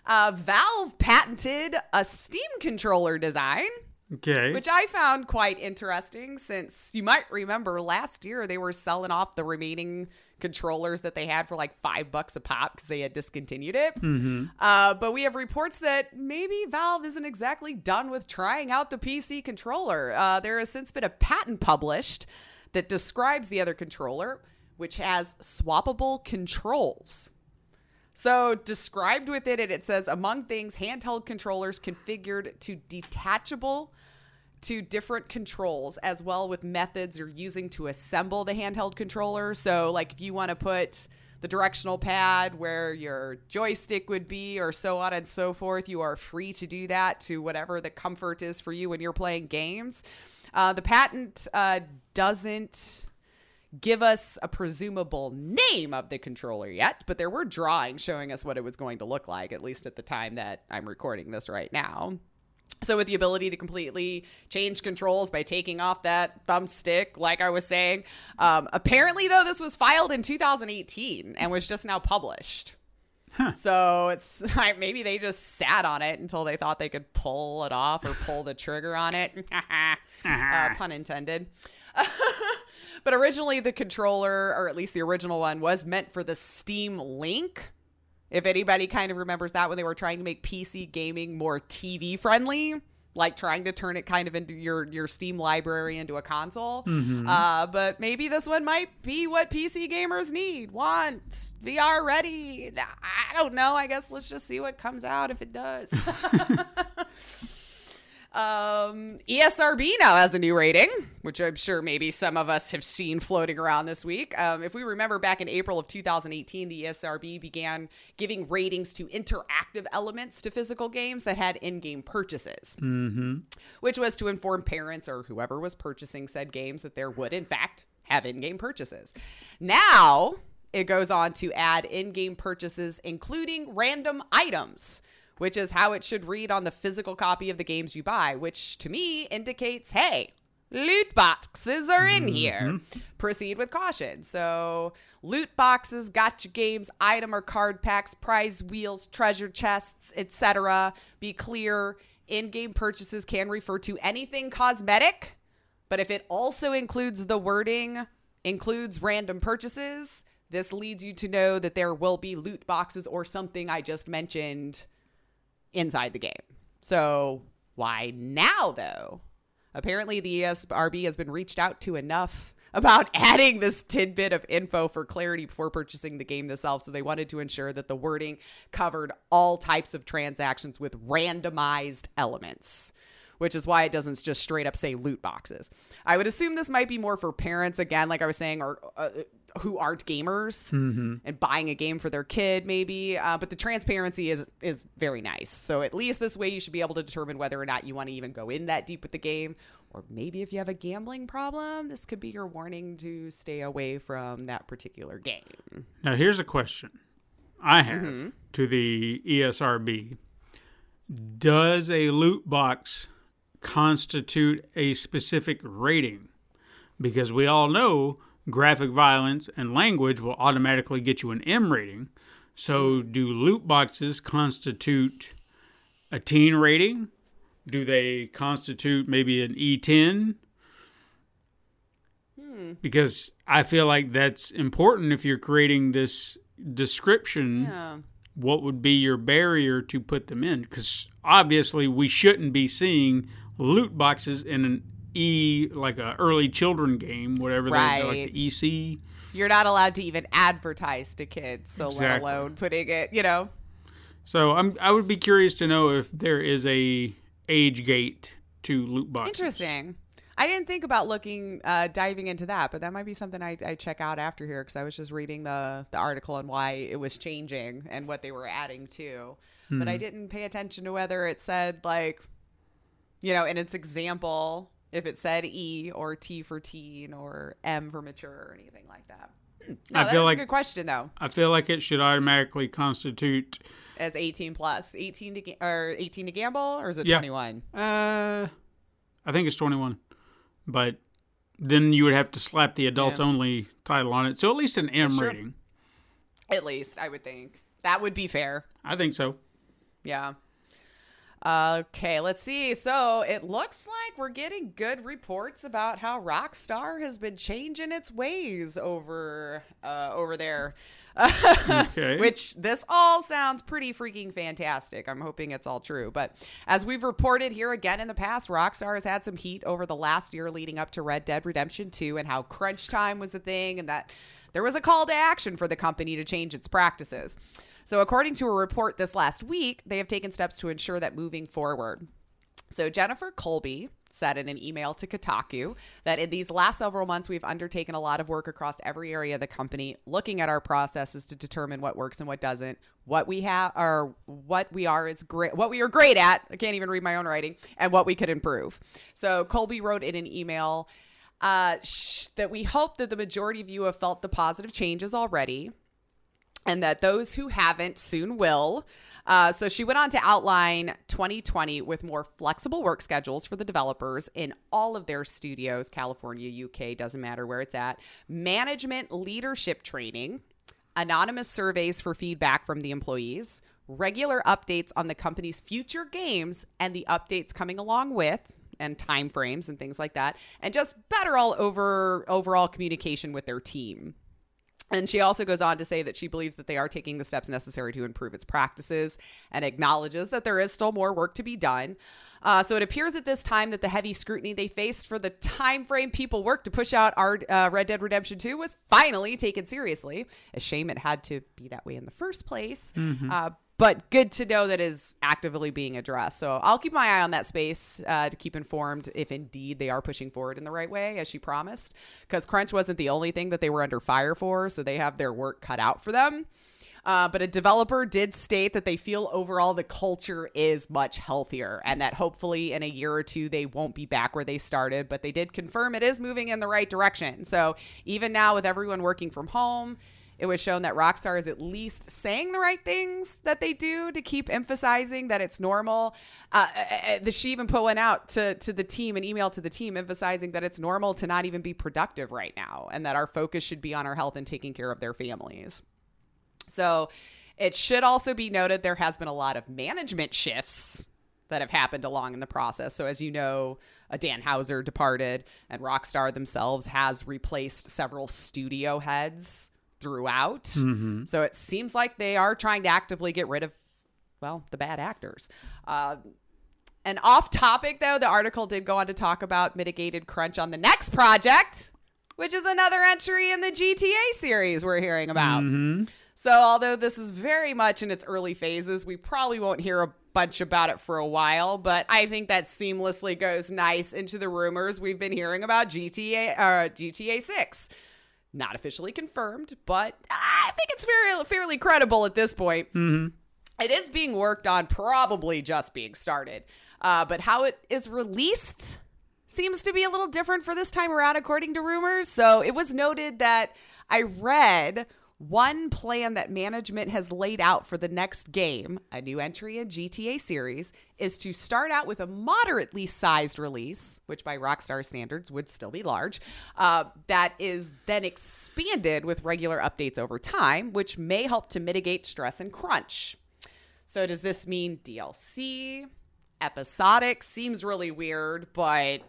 Uh, Valve patented a Steam controller design, Okay. which I found quite interesting since you might remember last year they were selling off the remaining controllers that they had for like five bucks a pop because they had discontinued it. Uh, but we have reports that maybe Valve isn't exactly done with trying out the PC controller. Uh, there has since been a patent published that describes the other controller, which has swappable controls. So, described within it, it says among things, handheld controllers configured to detachable to different controls, as well with methods you're using to assemble the handheld controller. So, like if you want to put the directional pad where your joystick would be, or so on and so forth, you are free to do that to whatever the comfort is for you when you're playing games. Uh, the patent uh, doesn't give us a presumable name of the controller yet, but there were drawings showing us what it was going to look like, at least at the time that I'm recording this right now. So, with the ability to completely change controls by taking off that thumbstick, like I was saying, um, apparently, though, this was filed in 2018 and was just now published. So it's like maybe they just sat on it until they thought they could pull it off or pull the trigger on it. uh, pun intended. but originally, the controller, or at least the original one, was meant for the Steam Link. If anybody kind of remembers that when they were trying to make PC gaming more TV friendly, like trying to turn it kind of into your your Steam library into a console. Uh, but maybe this one might be what PC gamers need, want, VR ready. I don't know. I guess let's just see what comes out if it does. Um, ESRB now has a new rating, which I'm sure maybe some of us have seen floating around this week. Um, if we remember back in April of 2018, the ESRB began giving ratings to interactive elements to physical games that had in game purchases, which was to inform parents or whoever was purchasing said games that there would, in fact, have in game purchases. Now, it goes on to add in game purchases, including random items which is how it should read on the physical copy of the games you buy, which to me indicates hey, loot boxes are in mm-hmm. here. Proceed with caution. So, loot boxes, gacha games, item or card packs, prize wheels, treasure chests, etc. Be clear, in game purchases can refer to anything cosmetic, but if it also includes the wording includes random purchases. This leads you to know that there will be loot boxes or something I just mentioned inside the game. So, why now though? Apparently, the ESRB has been reached out to enough about adding this tidbit of info for clarity before purchasing the game themselves. So they wanted to ensure that the wording covered all types of transactions with randomized elements. Which is why it doesn't just straight up say loot boxes. I would assume this might be more for parents, again, like I was saying, or uh, who aren't gamers and buying a game for their kid, maybe. Uh, but the transparency is is very nice. So at least this way, you should be able to determine whether or not you want to even go in that deep with the game, or maybe if you have a gambling problem, this could be your warning to stay away from that particular game. Now, here's a question I have to the ESRB Does a loot box constitute a specific rating? Because we all know graphic violence and language will automatically get you an M rating. So, do loot boxes constitute a teen rating? Do they constitute maybe an E10? Hmm. Because I feel like that's important if you're creating this description Yeah. what would be your barrier to put them in? Because obviously we shouldn't be seeing loot boxes in an E like a early children game, whatever they Right. like the EC. You're not allowed to even advertise to kids, so let alone putting it, you know. So I'm I would be curious to know if there is a age gate to loot boxes. Interesting. I didn't think about looking, uh, diving into that, but that might be something I, I check out after here because I was just reading the, the article and why it was changing and what they were adding to. But I didn't pay attention to whether it said, like, you know, in its example, if it said E or T for teen or M for mature or anything like that. Hmm. No, I that feel like- a good question, though. I feel like it should automatically constitute. As 18 plus, 18 to ga- or 18 to gamble, or is it Yeah. 21? Uh, I think it's 21, but then you would have to slap the adults Yeah. only title on it. So at least an M rating. At least I would think that would be fair. I think so. Yeah. Okay, let's see. So it looks like we're getting good reports about how Rockstar has been changing its ways over uh, over there. Okay. Which this all sounds pretty freaking fantastic. I'm hoping it's all true. But as we've reported here again in the past, Rockstar has had some heat over the last year leading up to Red Dead Redemption 2 and how crunch time was a thing and that there was a call to action for the company to change its practices. So, according to a report this last week, they have taken steps to ensure that moving forward. So, Jennifer Kolbe said in an email to Kotaku that in these last several months, we've undertaken a lot of work across every area of the company, looking at our processes to determine what works and what doesn't, what we have or what we are is great, what we are great at. I can't even read my own writing, and what we could improve. So, Kolbe wrote in an email uh, sh- that we hope that the majority of you have felt the positive changes already and that those who haven't soon will. Uh, so she went on to outline 2020 with more flexible work schedules for the developers in all of their studios, California, UK, doesn't matter where it's at, management leadership training, anonymous surveys for feedback from the employees, regular updates on the company's future games and the updates coming along with and time frames and things like that and just better all over overall communication with their team and she also goes on to say that she believes that they are taking the steps necessary to improve its practices and acknowledges that there is still more work to be done. Uh, so it appears at this time that the heavy scrutiny they faced for the time frame people worked to push out our uh, Red Dead Redemption 2 was finally taken seriously. A shame it had to be that way in the first place. Uh, but good to know that is actively being addressed. So I'll keep my eye on that space uh, to keep informed if indeed they are pushing forward in the right way, as she promised. Because crunch wasn't the only thing that they were under fire for, so they have their work cut out for them. Uh, but a developer did state that they feel overall the culture is much healthier and that hopefully in a year or two they won't be back where they started. But they did confirm it is moving in the right direction. So even now, with everyone working from home, it was shown that Rockstar is at least saying the right things that they do to keep emphasizing that it's normal. Uh, uh, the she even put one out to to the team, an email to the team, emphasizing that it's normal to not even be productive right now, and that our focus should be on our health and taking care of their families. So, it should also be noted there has been a lot of management shifts that have happened along in the process. So as you know, Dan Houser departed, and Rockstar themselves has replaced several studio heads throughout. So it seems like they are trying to actively get rid of, well, the bad actors. Uh, and off topic, though, the article did go on to talk about mitigated crunch on the next project, which is another entry in the GTA series we're hearing about. So, although this is very much in its early phases, we probably won't hear a bunch about it for a while. But I think that seamlessly goes nice into the rumors we've been hearing about GTA, uh, GTA Six. Not officially confirmed, but I think it's very fairly credible at this point. It is being worked on, probably just being started. Uh, but how it is released seems to be a little different for this time around, according to rumors. So it was noted that I read one plan that management has laid out for the next game, a new entry in GTA series, is to start out with a moderately sized release, which by Rockstar standards would still be large, uh, that is then expanded with regular updates over time, which may help to mitigate stress and crunch. So does this mean DLC? Episodic seems really weird, but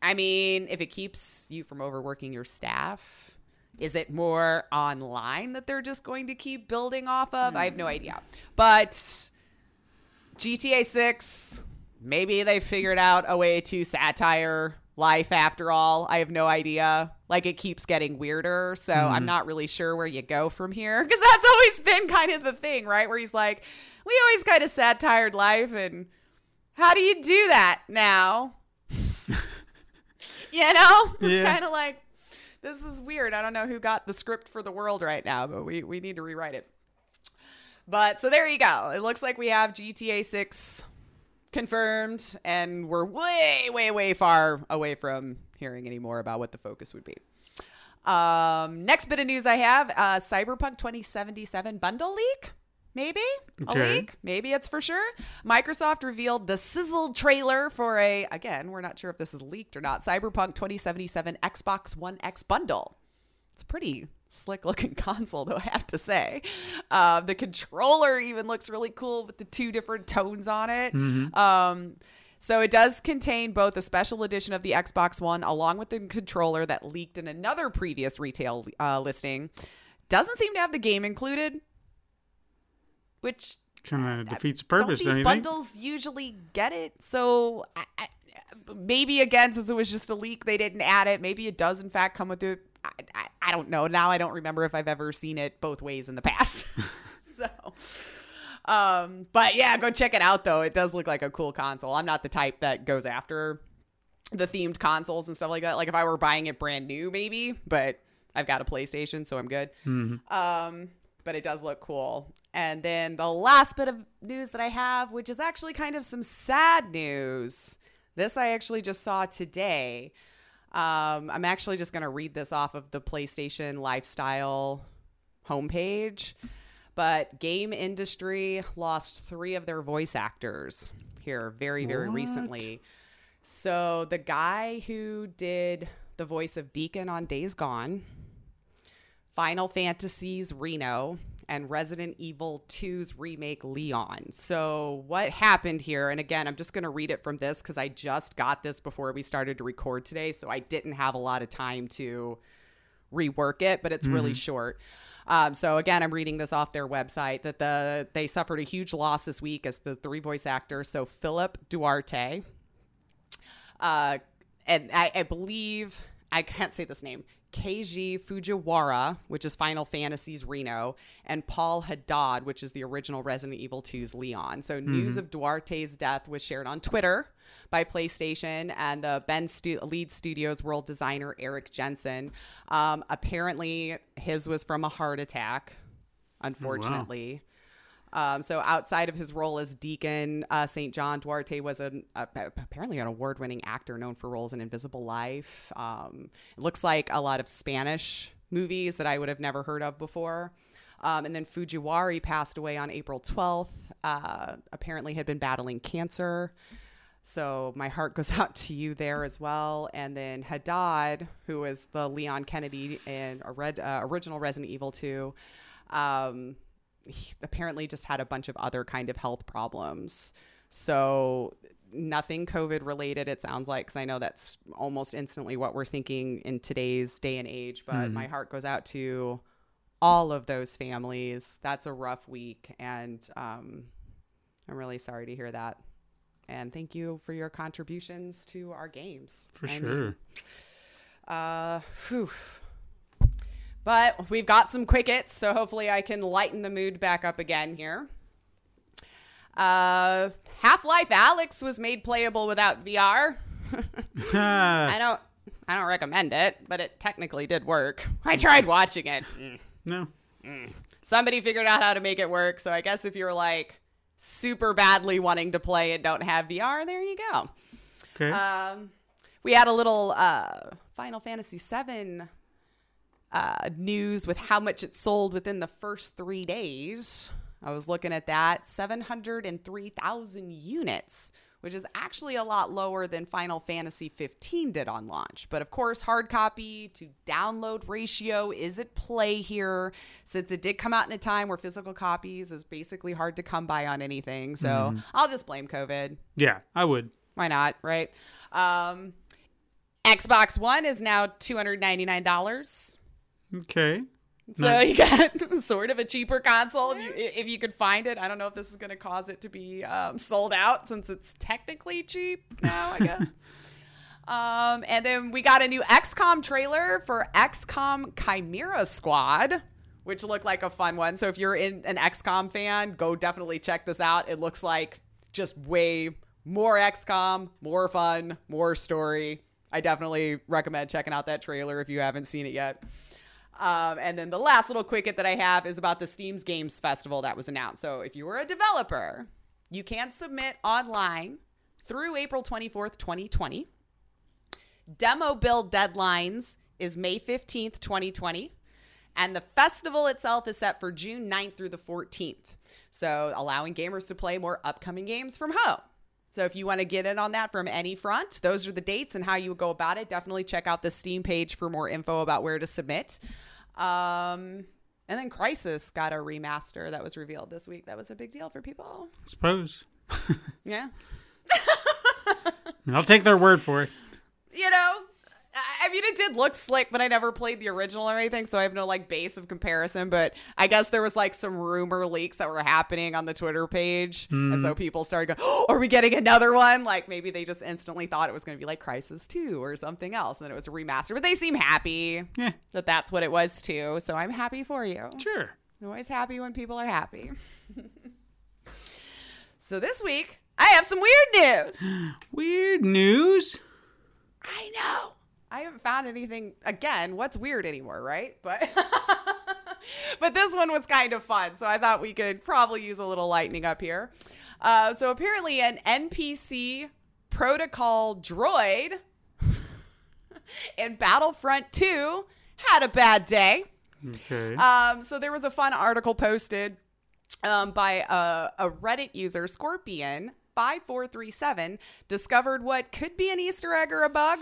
I mean, if it keeps you from overworking your staff, is it more online that they're just going to keep building off of? I have no hmm. idea. But GTA 6, maybe they figured out a way to satire life after all. I have no idea. Like it keeps getting weirder. So I'm hmm. not really sure where you go from here because that's always been kind of the thing, right? Where he's like, we always kind of satired life. And how do you do that now? you know? It's Yeah. kind of like, this is weird. I don't know who got the script for the world right now, but we, we need to rewrite it. But so there you go. It looks like we have GTA 6 confirmed, and we're way, way, way far away from hearing any more about what the focus would be. Um, next bit of news I have uh, Cyberpunk 2077 bundle leak. Maybe a Okay. leak. Maybe it's for sure. Microsoft revealed the sizzle trailer for a, again, we're not sure if this is leaked or not, Cyberpunk 2077 Xbox One X bundle. It's a pretty slick looking console, though, I have to say. Uh, the controller even looks really cool with the two different tones on it. Um, so it does contain both a special edition of the Xbox One along with the controller that leaked in another previous retail uh, listing. Doesn't seem to have the game included, which Kind of defeats the purpose, these don't think? bundles usually get it? So I, I, maybe again, since it was just a leak, they didn't add it. Maybe it does in fact come with it. I, I, I don't know. Now I don't remember if I've ever seen it both ways in the past. so, um, but yeah, go check it out though. It does look like a cool console. I'm not the type that goes after the themed consoles and stuff like that. Like if I were buying it brand new, maybe, but I've got a PlayStation, so I'm good. Um, but it does look cool. And then the last bit of news that I have, which is actually kind of some sad news. This I actually just saw today. Um, I'm actually just going to read this off of the PlayStation Lifestyle homepage. But game industry lost three of their voice actors here very, very What? recently. So the guy who did the voice of Deacon on Days Gone, Final Fantasy's Reno, and Resident Evil 2's remake Leon. So, what happened here? And again, I'm just going to read it from this because I just got this before we started to record today. So, I didn't have a lot of time to rework it, but it's really short. Um, so again, I'm reading this off their website that the they suffered a huge loss this week as the three voice actors. So Philip Duarte, uh, and I, I believe I can't say this name. Keiji Fujiwara, which is Final Fantasy's Reno, and Paul Haddad, which is the original Resident Evil 2's Leon. So news of Duarte's death was shared on Twitter by PlayStation and the Bend stu- lead studios world designer Eric Jensen. Um, apparently, his was from a heart attack. Unfortunately. Um, so outside of his role as Deacon uh, St. John, Duarte was an, uh, apparently an award-winning actor known for roles in Invisible Life. Um, it looks like a lot of Spanish movies that I would have never heard of before. Um, and then Fujiwara passed away on April 12th. Uh, apparently had been battling cancer. So my heart goes out to you there as well. And then Haddad, who is the Leon Kennedy in a red, uh, original Resident Evil 2, um, he apparently just had a bunch of other kind of health problems. So nothing COVID related, it sounds like, because I know that's almost instantly what we're thinking in today's day and age. But my heart goes out to all of those families. That's a rough week. And um, I'm really sorry to hear that. And thank you for your contributions to our games. For I mean, sure. uh, whew. But we've got some quickets, so hopefully I can lighten the mood back up again here. Uh, Half Life Alyx was made playable without VR. I don't, I don't recommend it, but it technically did work. I tried watching it. no. Somebody figured out how to make it work, so I guess if you're like super badly wanting to play and don't have VR, there you go. Okay. Um, we had a little uh, Final Fantasy VII uh, news with how much it sold within the first three days. I was looking at that 703,000 units, which is actually a lot lower than Final Fantasy 15 did on launch. But of course, hard copy to download ratio is at play here since it did come out in a time where physical copies is basically hard to come by on anything. So I'll just blame COVID yeah, I would. why not right um xbox one is now $299 Okay. so Nice. you got sort of a cheaper console if you, if you could find it. I don't know if this is going to cause it to be um, sold out since it's technically cheap now i guess. Um, and then we got a new xcom trailer for xcom chimera squad which looked like a fun one. So if you're in an xcom fan go definitely check this out. It looks like just way more xcom more fun more story. I definitely recommend checking out that trailer if you haven't seen it yet um, and then the last little quicket that I have is about the Steam's Games Festival that was announced. So if you were a developer, you can submit online through April 24th, 2020. Demo build deadlines is May 15th, 2020. And the festival itself is set for June 9th through the 14th. So allowing gamers to play more upcoming games from home. So if you want to get in on that from any front, those are the dates and how you would go about it. Definitely check out the Steam page for more info about where to submit. Um, and then Crysis got a remaster that was revealed this week. That was a big deal for people. I suppose. Yeah. I'll take their word for it. You know, I- mean, it did look slick, but I never played the original or anything, so I have no like base of comparison. But I guess there was like some rumor leaks that were happening on the Twitter page, and so hmm. people started going, oh, "Are we getting another one?" Like maybe they just instantly thought it was going to be like Crysis Two or something else, and then it was a remaster. But they seem happy Yeah, that that's what it was too. So I'm happy for you. sure. I'm always happy when people are happy. so this week I have some weird news. Weird news. I know. I haven't found anything again. What's weird anymore, right? But but this one was kind of fun, so I thought we could probably use a little lightning up here. Uh, so apparently, an NPC protocol droid in Battlefront 2 had a bad day. Okay. Um, so there was a fun article posted um, by a, a Reddit user, Scorpion. 5437 discovered what could be an Easter egg or a bug.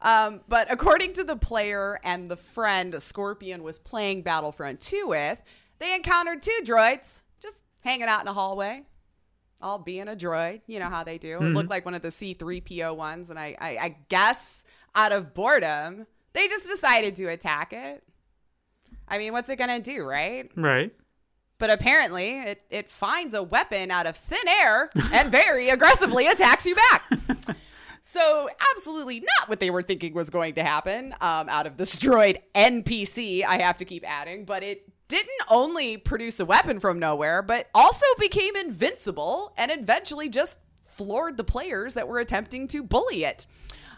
Um, but according to the player and the friend Scorpion was playing Battlefront 2 with, they encountered two droids just hanging out in a hallway, all being a droid. You know how they do. It looked like one of the C3PO ones. And I, I, I guess out of boredom, they just decided to attack it. I mean, what's it going to do, right? right. But apparently, it, it finds a weapon out of thin air and very aggressively attacks you back. So, absolutely not what they were thinking was going to happen um, out of this droid NPC, I have to keep adding. But it didn't only produce a weapon from nowhere, but also became invincible and eventually just floored the players that were attempting to bully it.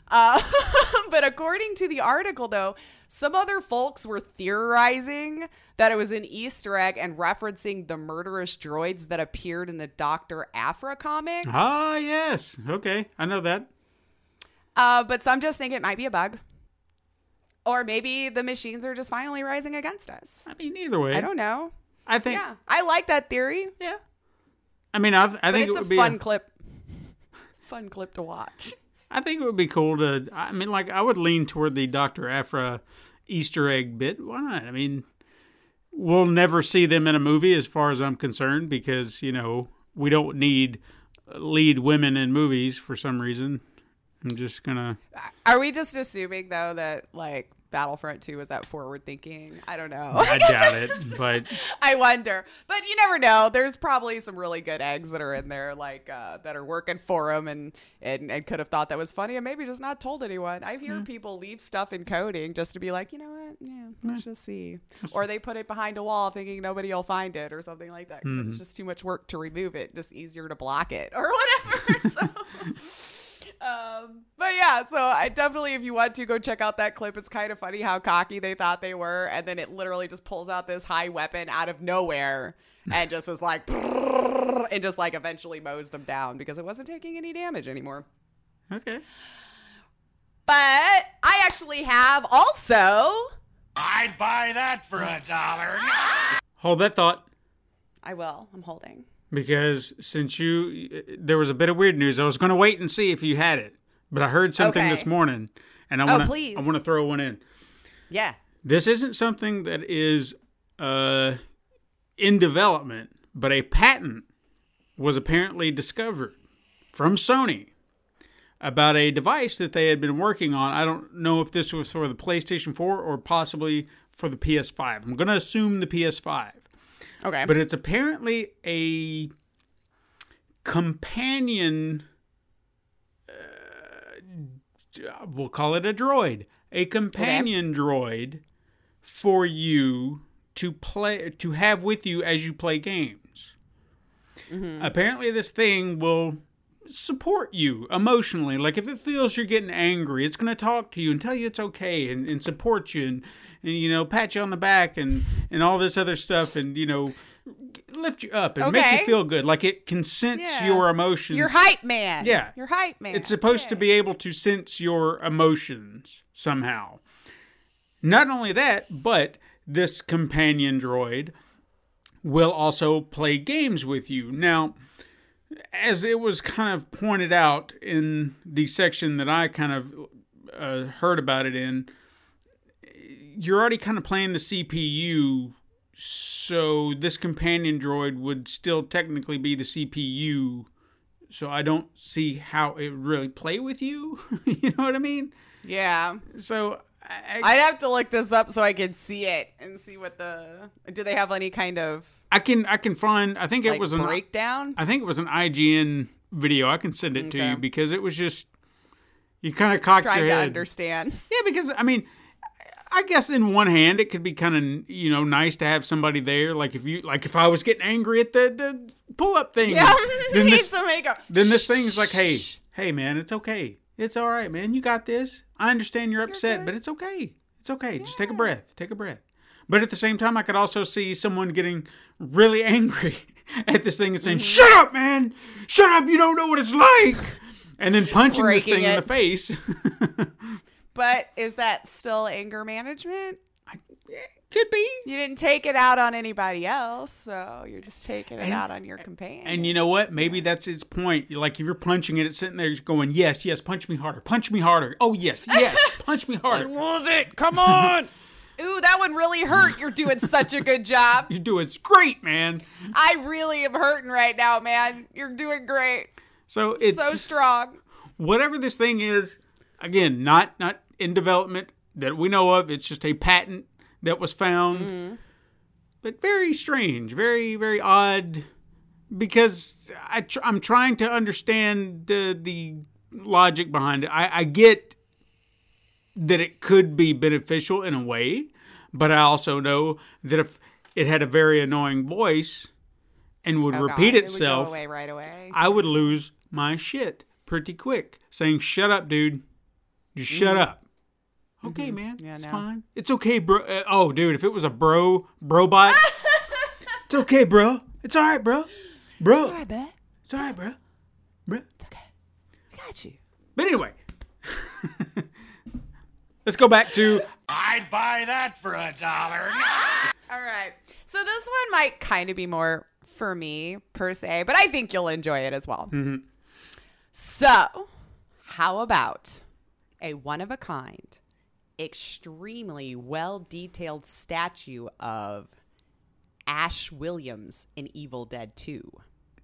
Uh, but according to the article, though, some other folks were theorizing that it was an Easter egg and referencing the murderous droids that appeared in the Dr. Aphra comics. Ah, yes. Okay, I know that. Uh, but some just think it might be a bug. Or maybe the machines are just finally rising against us. I mean, either way, I don't know. I think. Yeah, I like that theory. Yeah. I mean, I, I think it's it a be fun a- clip. It's a fun clip to watch. I think it would be cool to. I mean, like I would lean toward the Doctor Aphra Easter egg bit. Why not? I mean, we'll never see them in a movie, as far as I'm concerned, because you know we don't need lead women in movies for some reason. I'm just gonna. Are we just assuming though that like Battlefront 2 was that forward thinking? I don't know. I guess doubt it, just- but I wonder. But you never know. There's probably some really good eggs that are in there, like uh, that are working for them and, and, and could have thought that was funny and maybe just not told anyone. I hear people leave stuff in coding just to be like, you know what? Yeah, let's just see. Or they put it behind a wall thinking nobody will find it or something like that. 'cause It's just too much work to remove it. Just easier to block it or whatever. so. Um, but yeah, so I definitely, if you want to go check out that clip, it's kind of funny how cocky they thought they were, and then it literally just pulls out this high weapon out of nowhere and just is like, and just like eventually mows them down because it wasn't taking any damage anymore. okay. But I actually have also, I'd buy that for a dollar. Hold that thought. I will, I'm holding. Because since you there was a bit of weird news i was going to wait and see if you had it but i heard something Okay. this morning and i Oh, want to please. i want to throw one in Yeah. this isn't something that is uh in development but a patent was apparently discovered from sony about a device that they had been working on i don't know if this was for the playstation 4 or possibly for the ps5 i'm going to assume the ps5 Okay. but it's apparently a companion. Uh, we'll call it a droid, a companion droid for you to play to have with you as you play games. Apparently, this thing will support you emotionally. Like if it feels you're getting angry, it's going to talk to you and tell you it's okay and, and support you and, and you know pat you on the back and and all this other stuff and you know lift you up and make you feel good. Like it can sense Yeah. your emotions. You're hype man. Yeah. You're hype man. It's supposed to be able to sense your emotions somehow. Not only that, but this companion droid will also play games with you. Now, as it was kind of pointed out in the section that I kind of uh, heard about it in, you're already kind of playing the CPU, so this companion droid would still technically be the CPU. So I don't see how it really play with you. you know what I mean? Yeah. So I, I'd have to look this up so I could see it and see what the. Do they have any kind of I can I can find. I think it like was an breakdown? I think it was an IGN video. I can send it to you because it was just you kind of cocked Trying your to head. understand. Yeah, because I mean, I guess in one hand it could be kind of you know nice to have somebody there. Like if you like if I was getting angry at the the pull up thing, Yeah. then this go. then this thing's like, hey, hey man, it's okay, it's all right, man, you got this. I understand you're upset, good. but it's okay, it's okay. Just take a breath, take a breath. But at the same time, I could also see someone getting really angry at this thing and saying, Mm-hmm. "Shut up, man! Shut up! You don't know what it's like!" And then punching this Breaking thing in the face. But is that still anger management? Could be. You didn't take it out on anybody else, so you're just taking it And- out on your companion. And you know what? Maybe that's its point. Like if you're punching it, it's sitting there going, "Yes, yes, punch me harder, punch me harder. Oh yes, yes, punch me harder. lose it. Come on. Ooh, that one really hurt. You're doing such a good job. You're doing great, man." I really am hurting right now, man. You're doing great. So it's so strong. whatever this thing is. Again, not not in development that we know of. It's just a patent that was found, but very strange, very very odd. Because I tr- I'm trying to understand the the logic behind it. I, I get that it could be beneficial in a way, but I also know that if it had a very annoying voice and would Oh, God, repeat it would itself, away right away. I would lose my shit pretty quick. Saying "shut up, dude," just shut mm. up. Okay, man, Mm-hmm. Yeah, it's no. fine. It's okay, bro. Uh, oh, dude, if it was a bro, bro bot, it's okay, bro. It's all right, bro. Bro, It's all right, bet. it's all right, bro. Bro. It's okay. I got you. But anyway, let's go back to I'd buy that for a dollar. All right. So this one might kind of be more for me per se, but I think you'll enjoy it as well. So, how about a one of a kind, extremely well detailed statue of Ash Williams in Evil Dead 2?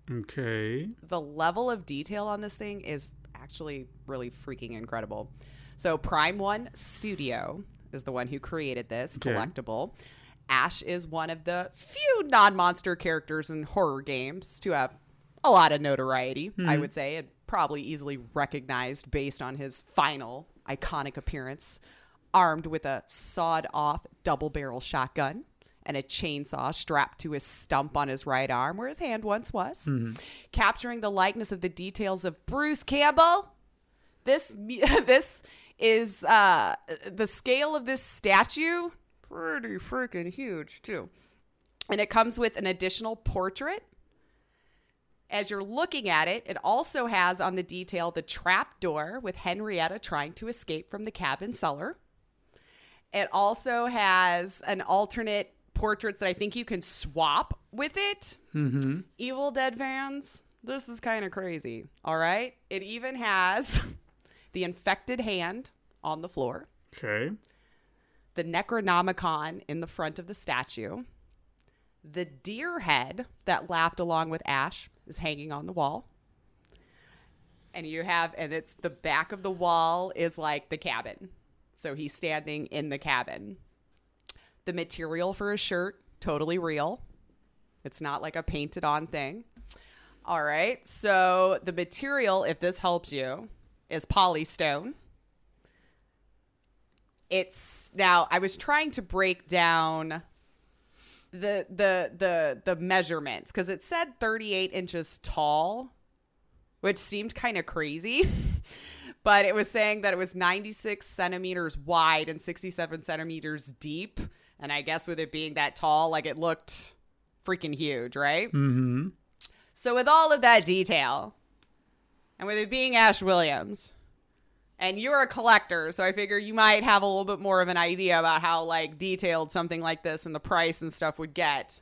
Okay. the level of detail on this thing is actually really freaking incredible. So Prime One Studio is the one who created this Okay. collectible. Ash is one of the few non-monster characters in horror games to have a lot of notoriety, I hmm. would say, and probably easily recognized based on his final iconic appearance, armed with a sawed-off double-barrel shotgun and a chainsaw strapped to his stump on his right arm where his hand once was, capturing the likeness of the details of Bruce Campbell. This this is uh, the scale of this statue pretty freaking huge too, and it comes with an additional portrait. As you're looking at it, it also has on the detail the trap door with Henrietta trying to escape from the cabin cellar. It also has an alternate portraits that I think you can swap with it. Mm-hmm. Evil Dead fans, this is kind of crazy. All right. It even has the infected hand on the floor, Okay. the Necronomicon in the front of the statue, the deer head that laughed along with Ash is hanging on the wall. And you have, and it's the back of the wall is like the cabin. So he's standing in the cabin. The material for his shirt, totally real. It's not like a painted on thing. All right. So the material, if this helps you, is polystone. It's now I was trying to break down the the the the measurements because it said 38 inches tall, which seemed kind of crazy. but it was saying that it was 96 centimeters wide and 67 centimeters deep. And I guess with it being that tall, like it looked freaking huge, right? Mm-hmm. So with all of that detail, and with it being Ash Williams, and you're a collector, so I figure you might have a little bit more of an idea about how like detailed something like this and the price and stuff would get.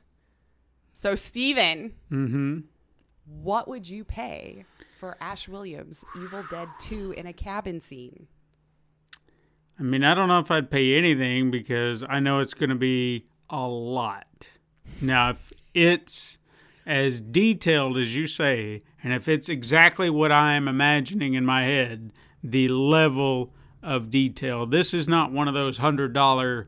So Stephen, Mm-hmm. what would you pay for Ash Williams Evil Dead 2 in a cabin scene? I mean, I don't know if I'd pay anything because I know it's going to be a lot. Now, if it's as detailed as you say, and if it's exactly what I'm imagining in my head, the level of detail, this is not one of those hundred dollar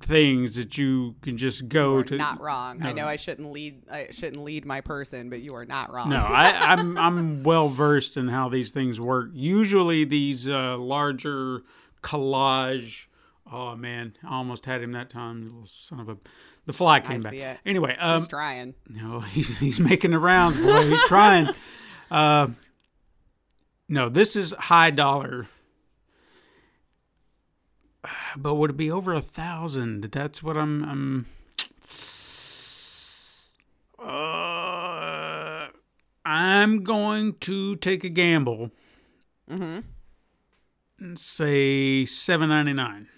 things that you can just go You're to. not wrong. I know I shouldn't lead I shouldn't lead my person, but you are not wrong. No, I, I'm I'm well versed in how these things work. Usually, these uh, larger collage. Oh man, I almost had him that time. Little son of a. The fly came back. see it. Anyway, um, He's trying. no, he's he's making the rounds, boy. He's trying. Uh, no, this is high dollar. But would it be over a thousand? That's what I'm. I'm uh, I'm going to take a gamble. Mm-hmm. And say seven ninety nine.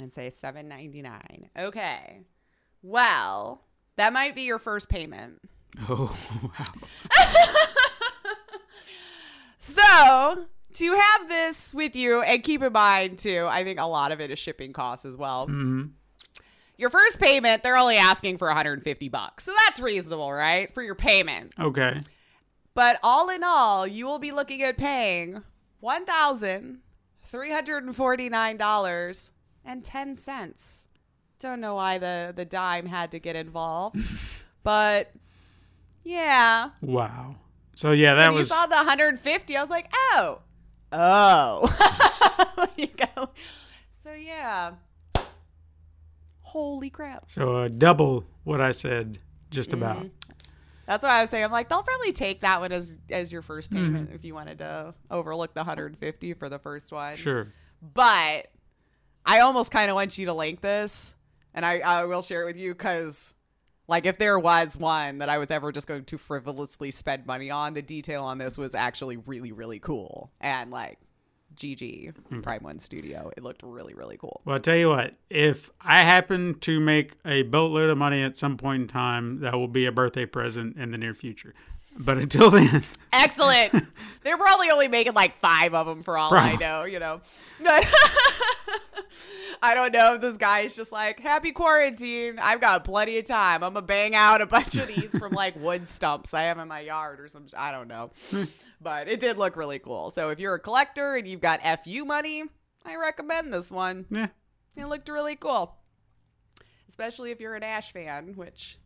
and say 7.99 okay well that might be your first payment Oh wow! so to have this with you and keep in mind too i think a lot of it is shipping costs as well Mhm. your first payment they're only asking for 150 bucks so that's reasonable right for your payment Okay. but all in all you will be looking at paying $1349.10 don't know why the the dime had to get involved but yeah Wow. So yeah, that when was you saw the 150 i was like oh oh you go- so yeah holy crap so uh, double what I said, just Mm-hmm. about. That's what I was saying. I'm like, they'll probably take that one as as your first Mm-hmm. payment if you wanted to overlook the 150 for the first one. Sure. But I almost kind of want you to link this, and I I will share it with you because. Like if there was one that I was ever just going to frivolously spend money on, the detail on this was actually really, really cool. And like GG hmm. Prime One Studio, it looked really, really cool. Well, I'll tell you what, if I happen to make a boatload of money at some point in time, that will be a birthday present in the near future. But until then, Excellent. They're probably only making like five of them for all I know, you know. I don't know if this guy is just like, happy quarantine. I've got plenty of time. I'm going to bang out a bunch of these from like wood stumps I have in my yard or some, I don't know. but it did look really cool. So if you're a collector and you've got FU money, I recommend this one. Yeah. It looked really cool. Especially if you're an Ash fan, which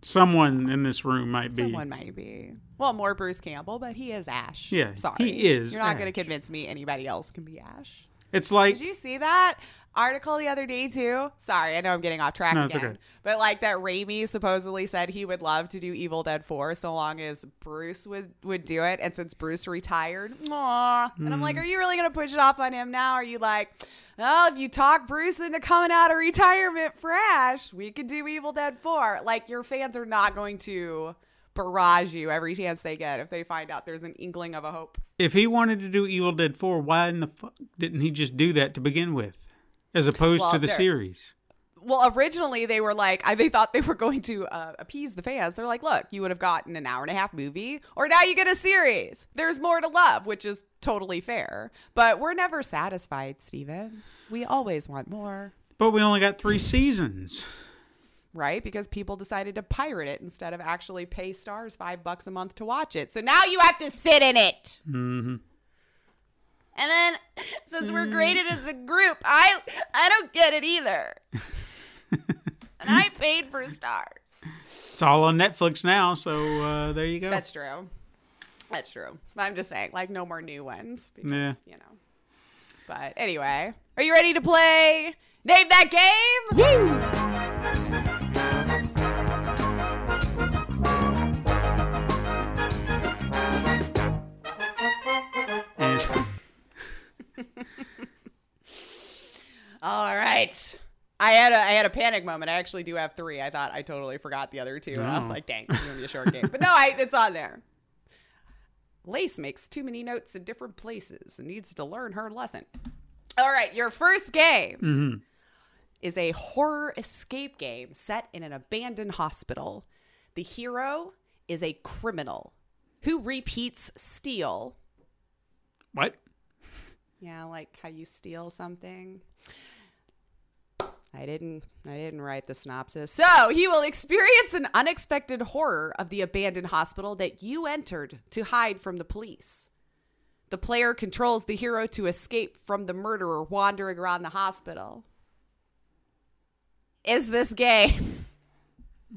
Someone in this room might be. someone might be. Well, more Bruce Campbell, but he is Ash. Yeah, Sorry. he is You're not going to convince me anybody else can be Ash. It's like Did you see that article the other day too? Sorry, I know I'm getting off track No, it's again. okay. But like that Raimi supposedly said he would love to do Evil Dead 4 so long as Bruce would would do it. And since Bruce retired, aw. And I'm like, mm. are you really gonna push it off on him now? Are you like, well, if you talk Bruce into coming out of retirement fresh, we could do Evil Dead 4. Like your fans are not going to barrage you every chance they get if they find out there's an inkling of a hope. if he wanted to do Evil Dead 4, why in the fuck didn't he just do that to begin with? As opposed Well, to the series. Well, originally they were like, I, they thought they were going to uh, appease the fans. They're like, look, you would have gotten an hour and a half movie, or now you get a series. There's more to love, which is totally fair. But we're never satisfied, Stephen. We always want more, But we only got three seasons. Right? Because people decided to pirate it instead of actually pay Starz five bucks a month to watch it. So now you have to sit in it. Mm-hmm. And then, since we're graded as a group, I I don't get it either. and I paid for Starz. It's all on Netflix now, so uh, there you go. That's true. That's true. I'm just saying, like, no more new ones. Because, Yeah. You know. But anyway, are you ready to play? Name that game? Woo! All right. I had a I had a panic moment. I actually do have three. I thought I totally forgot the other two, and I was Oh. like, "Dang, it's gonna be a short game." But no, I, it's on there. Lace makes too many notes in different places and needs to learn her lesson. All right, your first game mm-hmm. is a horror escape game set in an abandoned hospital. The hero is a criminal who repeats steal. what? Yeah, like how you steal something. I didn't I didn't write the synopsis. So, he will experience an unexpected horror of the abandoned hospital that you entered to hide from the police. The player controls the hero to escape from the murderer wandering around the hospital. Is this game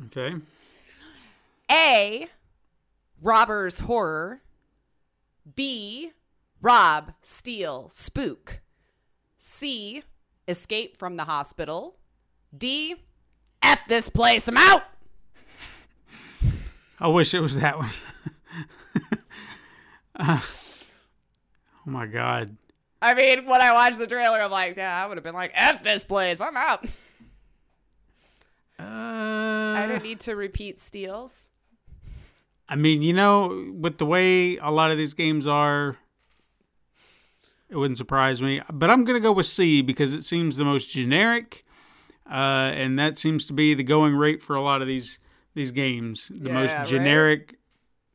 Okay. A. Robber's horror. B. Rob, steal, spook. C. Escape from the hospital. D. F this place, I'm out. I wish it was that one. Uh, oh my god. I mean, when I watched the trailer, I'm like, yeah, I would have been like, F this place, I'm out. Uh, I don't need to repeat steals. I mean, you know, with the way a lot of these games are, it wouldn't surprise me. But I'm going to go with C because it seems the most generic, uh, and that seems to be the going rate for a lot of these these games. The Yeah, most right? generic,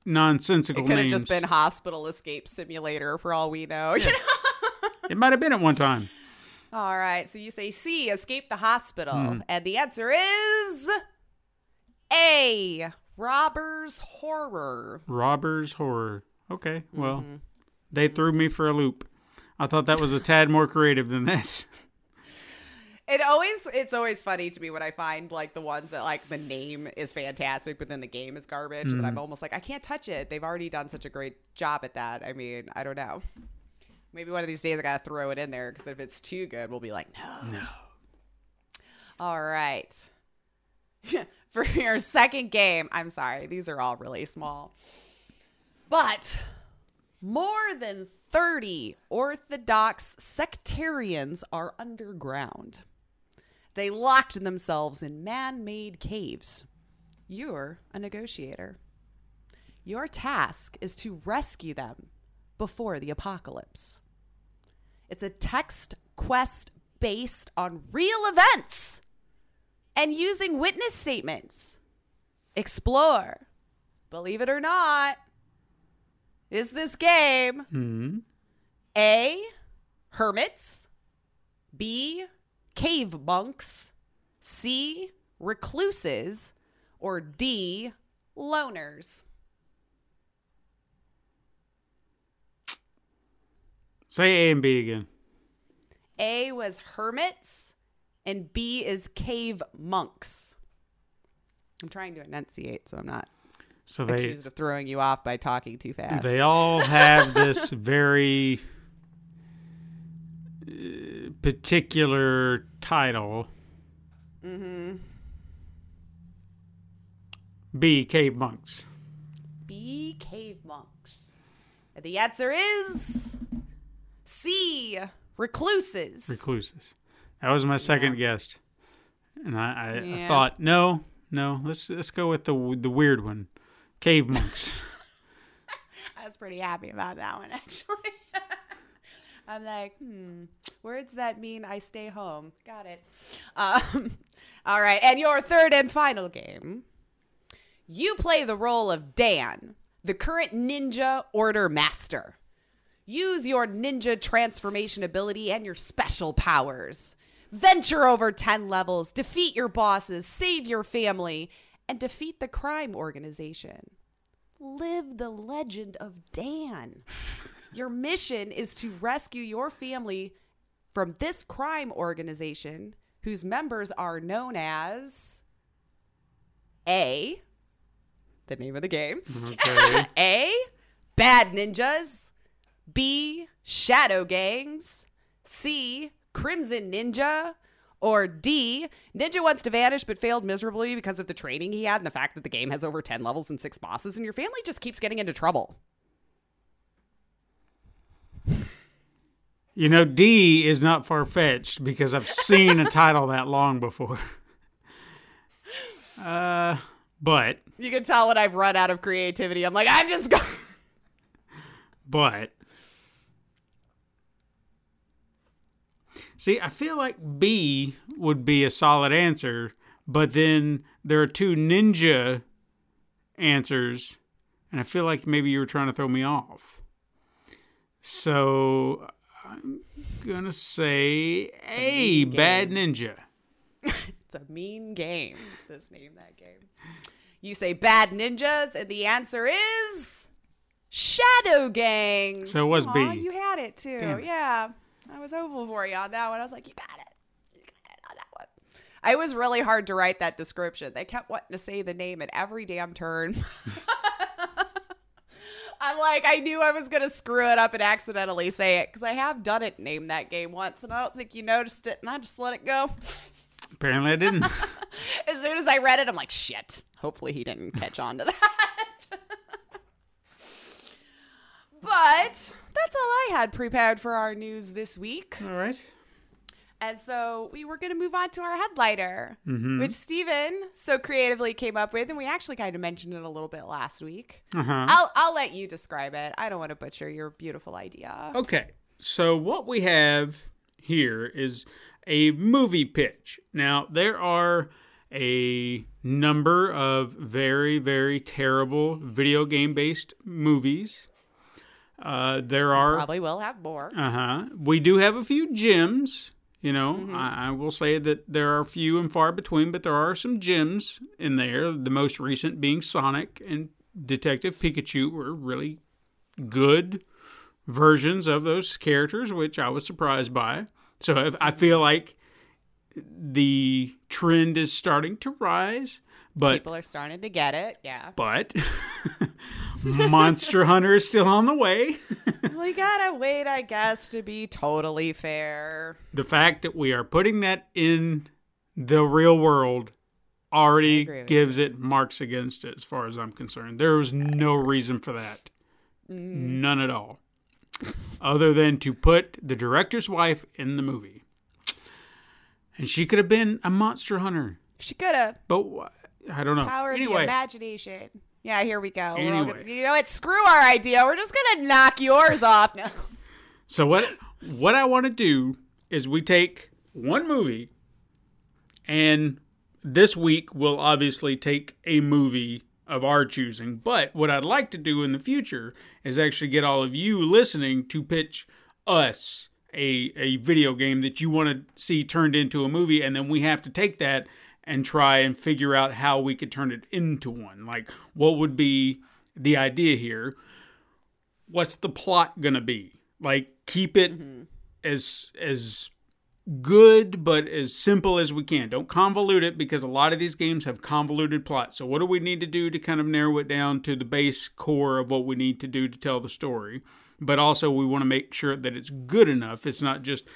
nonsensical It could have just been Hospital Escape Simulator for all we know. You know? It might have been at one time. All right, so you say C, escape the hospital. Hmm. And the answer is A, robber's horror. Robbers horror. Okay, well, Mm-hmm. they threw me for a loop. I thought that was a tad more creative than that. It always it's always funny to me when I find like the ones that like the name is fantastic, but then the game is garbage. And Mm-hmm. I'm almost like, I can't touch it. They've already done such a great job at that. I mean, I don't know. Maybe one of these days I gotta throw it in there because if it's too good, we'll be like, no. No. All right. For your second game, I'm sorry, these are all really small. But more than 30 Orthodox sectarians are underground. They locked themselves in man made caves. You're a negotiator. Your task is to rescue them before the apocalypse. It's a text quest based on real events and using witness statements. Explore. Believe it or not, is this game Hmm. A. Hermits, B. cave monks, C, recluses, or D, loners? Say A and B again. A was hermits, and B is cave monks. I'm trying to enunciate, so I'm not So they accused of throwing you off by talking too fast. they all have this very uh, particular title. Mm-hmm. B cave monks. B cave monks. And the answer is C recluses. recluses. That was my second guess, and I, I, I thought no, no. Let's let's go with the the weird one, cave monks. I was pretty happy about that one, actually. I'm like, hmm, words that mean I stay home. Got it. Um, all right. And your third and final game. You play the role of Dan, the current ninja order master. Use your ninja transformation ability and your special powers. Venture over 10 levels, defeat your bosses, save your family, and defeat the crime organization live the legend of Dan. Your mission is to rescue your family from this crime organization whose members are known as A, the name of the game, Okay. A, bad ninjas, B, shadow gangs, C, crimson ninja, or D, Ninja wants to vanish but failed miserably because of the training he had and the fact that the game has over 10 levels and six bosses, and your family just keeps getting into trouble. You know, D is not far fetched because I've seen a title that long before. Uh, but You can tell when I've run out of creativity. I'm like, I'm just going. but see, I feel like B would be a solid answer, but then there are two ninja answers, and I feel like maybe you were trying to throw me off. So I'm gonna say A, bad ninja. It's a mean game. This name that game. You say bad ninjas, and the answer is shadow gangs. So it was B. You had it too. It. Yeah, I was hopeful for you on that one. I was like, you got it. You got it on that one. I was really hard to write that description. They kept wanting to say the name at every damn turn. I'm like, I knew I was gonna screw it up and accidentally say it because I have done it, name that game once, and I don't think you noticed it, and I just let it go. Apparently, I didn't. As soon as I read it, I'm like, shit. Hopefully he didn't catch on to that. But that's all I had prepared for our news this week. All right. And so we were going to move on to our headliner, which Stephen so creatively came up with. And we actually kind of mentioned it a little bit last week. Uh huh. I'll, I'll let you describe it. I don't want to butcher your beautiful idea. Okay, so what we have here is a movie pitch. Now, there are a number of very, very terrible video game based movies. Uh, there are Probably will have more. uh huh. We do have a few gems. You know, I, I will say that there are few and far between, but there are some gems in there. The most recent being Sonic and Detective Pikachu were really good versions of those characters, which I was surprised by. So I feel like the trend is starting to rise, but People are starting to get it. Yeah. but Monster Hunter is still on the way. we gotta wait, I guess, to be totally fair. the fact that we are putting that in the real world already gives it marks against it as far as I'm concerned. There was no reason for that. Mm. None at all. Other than to put the director's wife in the movie. And she could have been a monster hunter. She could have. But I don't know. Power of the anyway, imagination. Yeah, here we go. Anyway. gonna, you know what? Screw our idea. We're just gonna knock yours off. No. So what what I want to do is we take one movie and this week we'll obviously take a movie of our choosing, but what I'd like to do in the future is actually get all of you listening to pitch us a a video game that you want to see turned into a movie, and then we have to take that and try and figure out how we could turn it into one. Like, what would be the idea here? What's the plot gonna be? Like, keep it mm-hmm. as as good but as simple as we can. Don't convolute it because a lot of these games have convoluted plots. So what do we need to do to kind of narrow it down to the base core of what we need to do to tell the story? But also we want to make sure that it's good enough. It's not just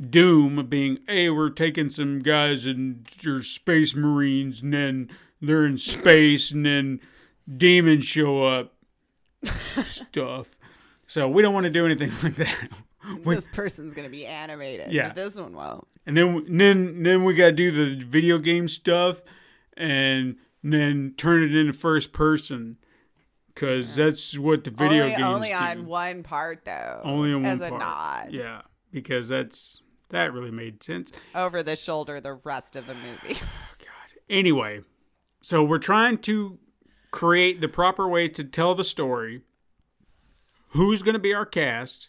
Doom being, hey, we're taking some guys and your space marines and then they're in space and then demons show up stuff. So we don't want to do anything like that. We- this person's gonna be animated. Yeah. but this one won't. and then and then then we got to do the video game stuff and then turn it into first person because that's what the video only, games only do. on one part though. only on one as a part. nod. Yeah, because that's that really made sense. Over the shoulder, the rest of the movie. God. Anyway, so we're trying to create the proper way to tell the story. Who's going to be our cast?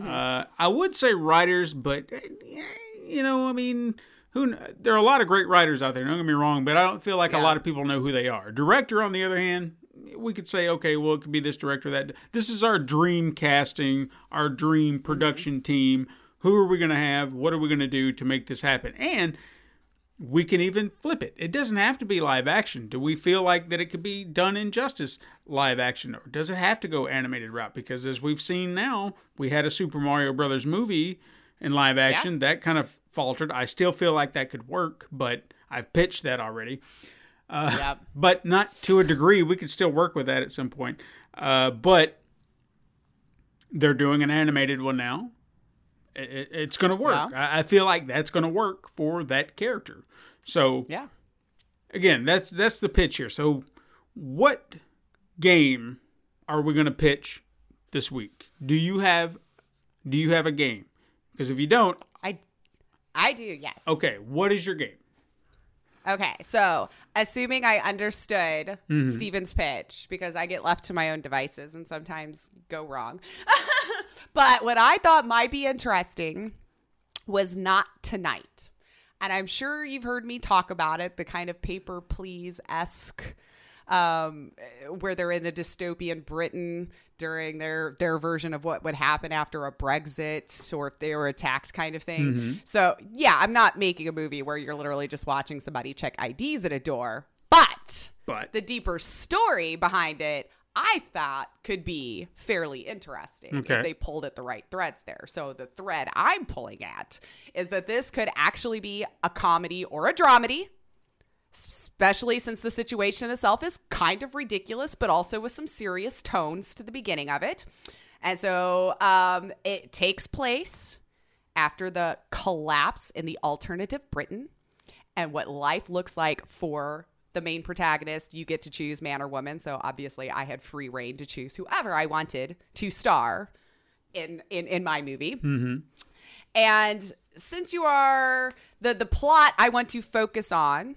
Uh, I would say writers, but eh, you know, I mean, who? There are a lot of great writers out there. Don't get me wrong, but I don't feel like a lot of people know who they are. Director, on the other hand, we could say, okay, well, it could be this director. That this is our dream casting, our dream production team. Who are we going to have? What are we going to do to make this happen? And we can even flip it. It doesn't have to be live action. Do we feel like that it could be done in justice live action, or does it have to go animated route? Because as we've seen now, we had a Super Mario Brothers movie in live action that kind of faltered. I still feel like that could work, but I've pitched that already. yep. But not to a degree. We could still work with that at some point. Uh, but they're doing an animated one now. It, it- it's going to work. Yeah. I, I feel like that's going to work for that character. So Yeah. again, that's that's the pitch here. So, what game are we going to pitch this week? Do you have do you have a game? Because if you don't, I I do, yes. okay, what is your game? Okay, so assuming I understood Mm-hmm. Stephen's pitch, because I get left to my own devices and sometimes go wrong. but what I thought might be interesting was not tonight. And I'm sure you've heard me talk about it, the kind of paper please esque um, where they're in a dystopian Britain during their their version of what would happen after a Brexit or if they were attacked kind of thing. So yeah, I'm not making a movie where you're literally just watching somebody check IDs at a door, but But the deeper story behind it. I thought could be fairly interesting Okay. if they pulled at the right threads there. So the thread I'm pulling at is that this could actually be a comedy or a dramedy especially since the situation itself is kind of ridiculous, but also with some serious tones to the beginning of it. And so um, it takes place after the collapse in the alternative Britain and what life looks like for the main protagonist. You get to choose man or woman. So obviously, I had free reign to choose whoever I wanted to star in in, in my movie. Mm-hmm. And since you are the the plot I want to focus on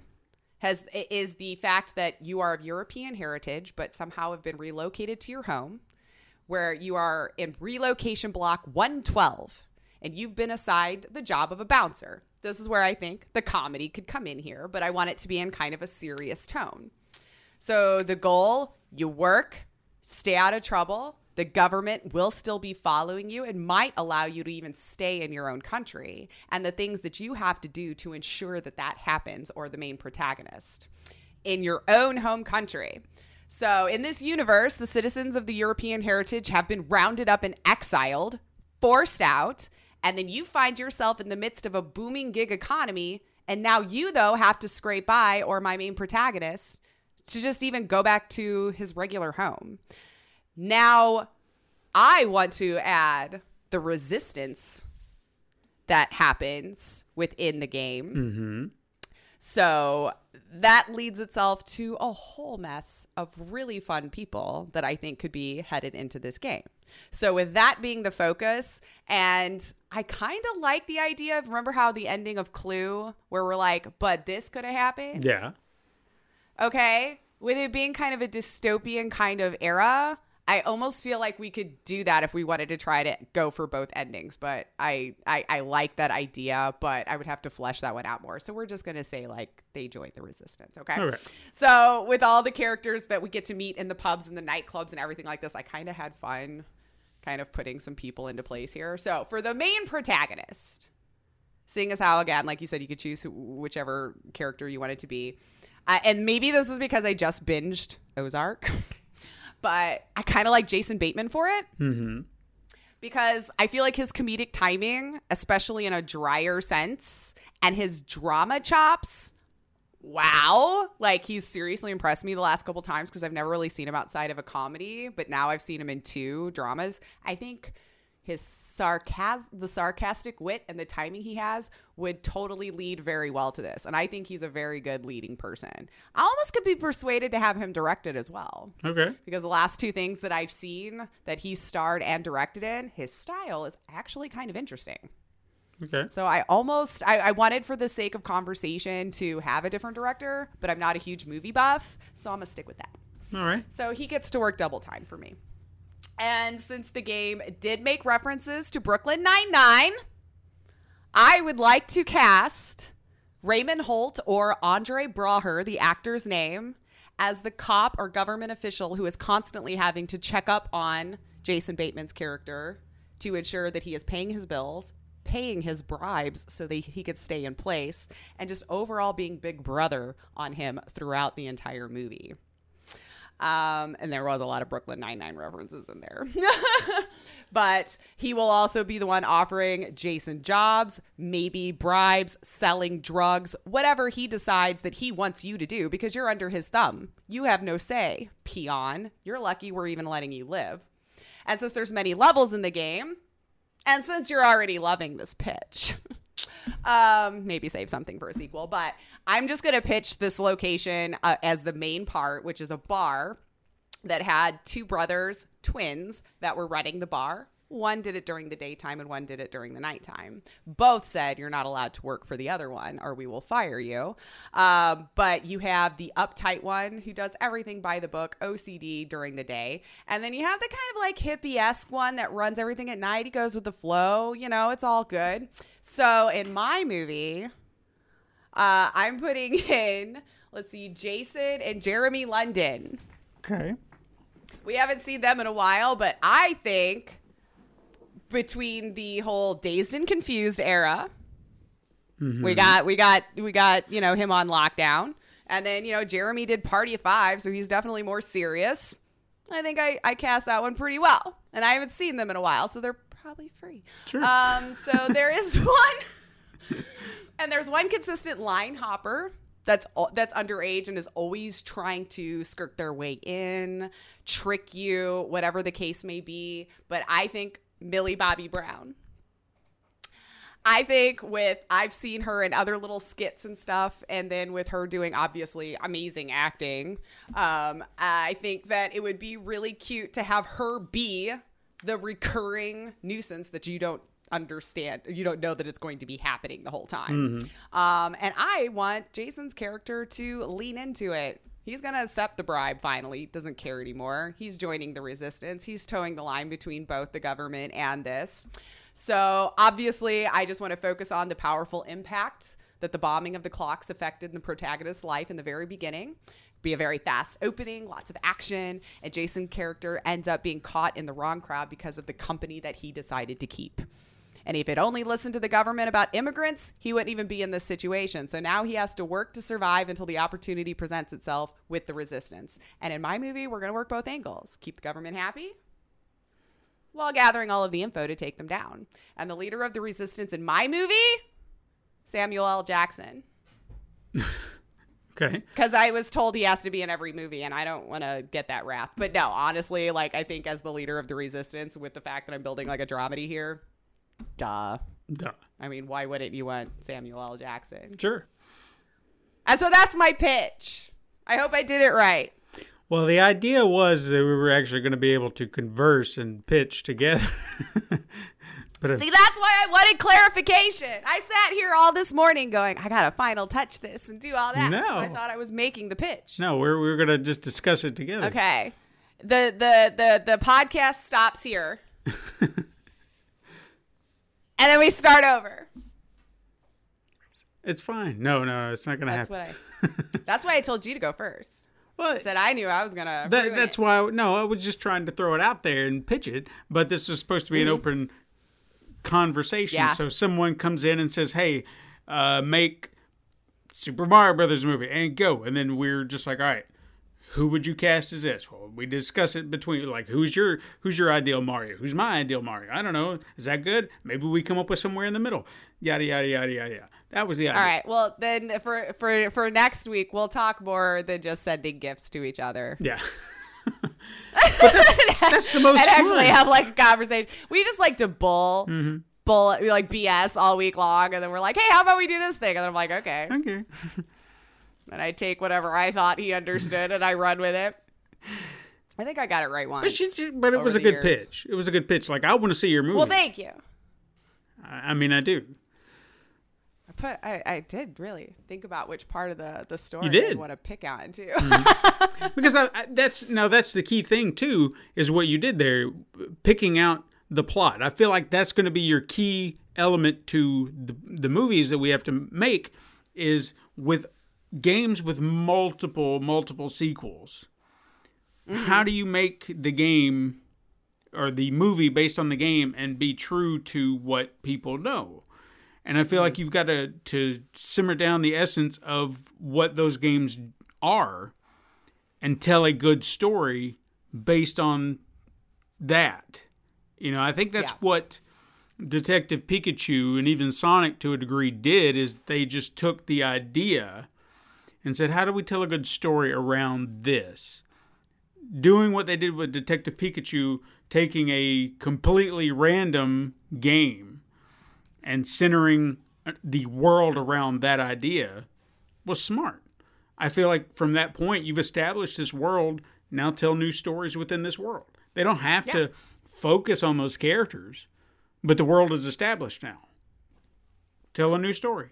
has is the fact that you are of European heritage but somehow have been relocated to your home where you are in relocation block 112 and you've been assigned the job of a bouncer. This is where I think the comedy could come in here, but I want it to be in kind of a serious tone. So the goal, you work, stay out of trouble. The government will still be following you and might allow you to even stay in your own country. And the things that you have to do to ensure that that happens, or the main protagonist in your own home country. So, in this universe, the citizens of the European heritage have been rounded up and exiled, forced out, and then you find yourself in the midst of a booming gig economy. And now you, though, have to scrape by, or my main protagonist, to just even go back to his regular home. Now, I want to add the resistance that happens within the game. Mm-hmm. So that leads itself to a whole mess of really fun people that I think could be headed into this game. So, with that being the focus, and I kind of like the idea of remember how the ending of Clue, where we're like, but this could have happened? Yeah. okay with it being kind of a dystopian kind of era I almost feel like we could do that if we wanted to try to go for both endings, but I, I I like that idea, but I would have to flesh that one out more. So we're just gonna say like they joined the resistance, okay? So with all the characters that we get to meet in the pubs and the nightclubs and everything like this, I kind of had fun, kind of putting some people into place here. So for the main protagonist, seeing as how again, like you said, you could choose who, whichever character you wanted to be, uh, and maybe this is because I just binged Ozark. but I kind of like Jason Bateman for it. Mm-hmm. Because I feel like his comedic timing, especially in a drier sense, and his drama chops, wow. Like he's seriously impressed me the last couple times because I've never really seen him outside of a comedy, but now I've seen him in two dramas. I think his sarcasm, the sarcastic wit and the timing he has would totally lead very well to this. And I think he's a very good leading person. I almost could be persuaded to have him directed as well. Okay. Because the last two things that I've seen that he starred and directed in, his style is actually kind of interesting. Okay. So I almost I, I wanted for the sake of conversation to have a different director, but I'm not a huge movie buff, so I'm gonna stick with that. All right. So he gets to work double time for me. And since the game did make references to Brooklyn Nine-Nine, I would like to cast Raymond Holt or Andre Braugher, the actor's name, as the cop or government official who is constantly having to check up on Jason Bateman's character to ensure that he is paying his bills, paying his bribes so that he could stay in place, and just overall being big brother on him throughout the entire movie. Um, and there was a lot of Brooklyn Nine Nine references in there. but he will also be the one offering Jason jobs, maybe bribes, selling drugs, whatever he decides that he wants you to do because you're under his thumb. You have no say, peon. You're lucky we're even letting you live. And since there's many levels in the game, and since you're already loving this pitch, um, maybe save something for a sequel. But I'm just gonna pitch this location uh, as the main part, which is a bar that had two brothers, twins, that were running the bar. One did it during the daytime and one did it during the nighttime. Both said you're not allowed to work for the other one or we will fire you. Um, but you have the uptight one who does everything by the book, OCD during the day. And then you have the kind of like hippie esque one that runs everything at night. He goes with the flow, you know, it's all good. So in my movie, uh, I'm putting in, let's see, Jason and Jeremy London. Okay. We haven't seen them in a while, but I think between the whole dazed and confused era, we got we got we got you know him on lockdown, and then you know Jeremy did Party of Five, so he's definitely more serious. I think I I cast that one pretty well, and I haven't seen them in a while, so they're probably free. Sure. Um, so there is one, and there's one consistent line hopper that's that's underage and is always trying to skirt their way in, trick you, whatever the case may be. But I think Millie Bobby Brown. I think with I've seen her in other little skits and stuff, and then with her doing obviously amazing acting, um, I think that it would be really cute to have her be the recurring nuisance that you don't understand you don't know that it's going to be happening the whole time. Um, and i want jason's character to lean into it. He's going to accept the bribe finally. Doesn't care anymore. He's joining the resistance. He's towing the line between both the government and this. So obviously i just want to focus on the powerful impact that the bombing of the clocks affected the protagonist's life in the very beginning. Be a very fast opening, lots of action, and Jason character ends up being caught in the wrong crowd because of the company that he decided to keep. And if it only listened to the government about immigrants, he wouldn't even be in this situation. So now he has to work to survive until the opportunity presents itself with the resistance. And in my movie, we're going to work both angles. Keep the government happy while gathering all of the info to take them down. And the leader of the resistance in my movie, Samuel L. Jackson. Okay. because I was told he has to be in every movie, and I don't want to get that wrath. But no, honestly, like I think as the leader of the resistance, with the fact that I'm building like a dramedy here, duh. Duh. I mean, why wouldn't you want Samuel L. Jackson? Sure. And so that's my pitch. I hope I did it right. Well, the idea was that we were actually going to be able to converse and pitch together. but See, that's why I wanted clarification. I sat here all this morning going, I gotta final touch this and do all that. No. I thought I was making the pitch. no, we're we were going to just discuss it together. Okay. the the the the podcast stops here, and then we start over. It's fine. No, no, it's not gonna That's happen. what I. That's why I told you to go first. Well, I Said I knew I was gonna. that, that's it. why. No, I was just trying to throw it out there and pitch it. But this is supposed to be an open conversation. Mm-hmm. Yeah. So someone comes in and says, "Hey, uh, make Super Mario Brothers movie and go," and then we're just like, "All right." Who would you cast as this? Well, we discuss it between like who's your who's your ideal Mario? Who's my ideal Mario? I don't know. Is that good? Maybe we come up with somewhere in the middle. Yada yada yada yada. yada. That was the idea. All right. Well, then for for for next week, we'll talk more than just sending gifts to each other. Yeah. that's, that's the most and actually have like a conversation. We just like to bull, Mm-hmm. bull, like BS all week long, and then we're like, "Hey, how about we do this thing?" And then I'm like, "Okay." okay. And I take whatever I thought he understood and I run with it. I think I got it right once. But, she, but it was a good years. pitch. It was a good pitch. Like I want to see your movie. Well, thank you. I, I mean, I do. I put, I, I did really think about which part of the the story You did. Mm-hmm. Want to pick on too. because I, I, that's now that's the key thing too is what you did there picking out the plot i feel like that's going to be your key element to the, the movies that we have to make is with games with multiple multiple sequels how do you make the game or the movie based on the game and be true to what people know and I feel like you've got to to simmer down the essence of what those games are and tell a good story based on that. You know, I think that's Yeah. what Detective Pikachu and even Sonic to a degree did is they just took the idea and said, "How do we tell a good story around this?" Doing what they did with Detective Pikachu, taking a completely random game and centering uh, the world around that idea was smart. I feel like from that point, you've established this world. Now tell new stories within this world. They don't have to focus on those characters, but the world is established now. Tell a new story.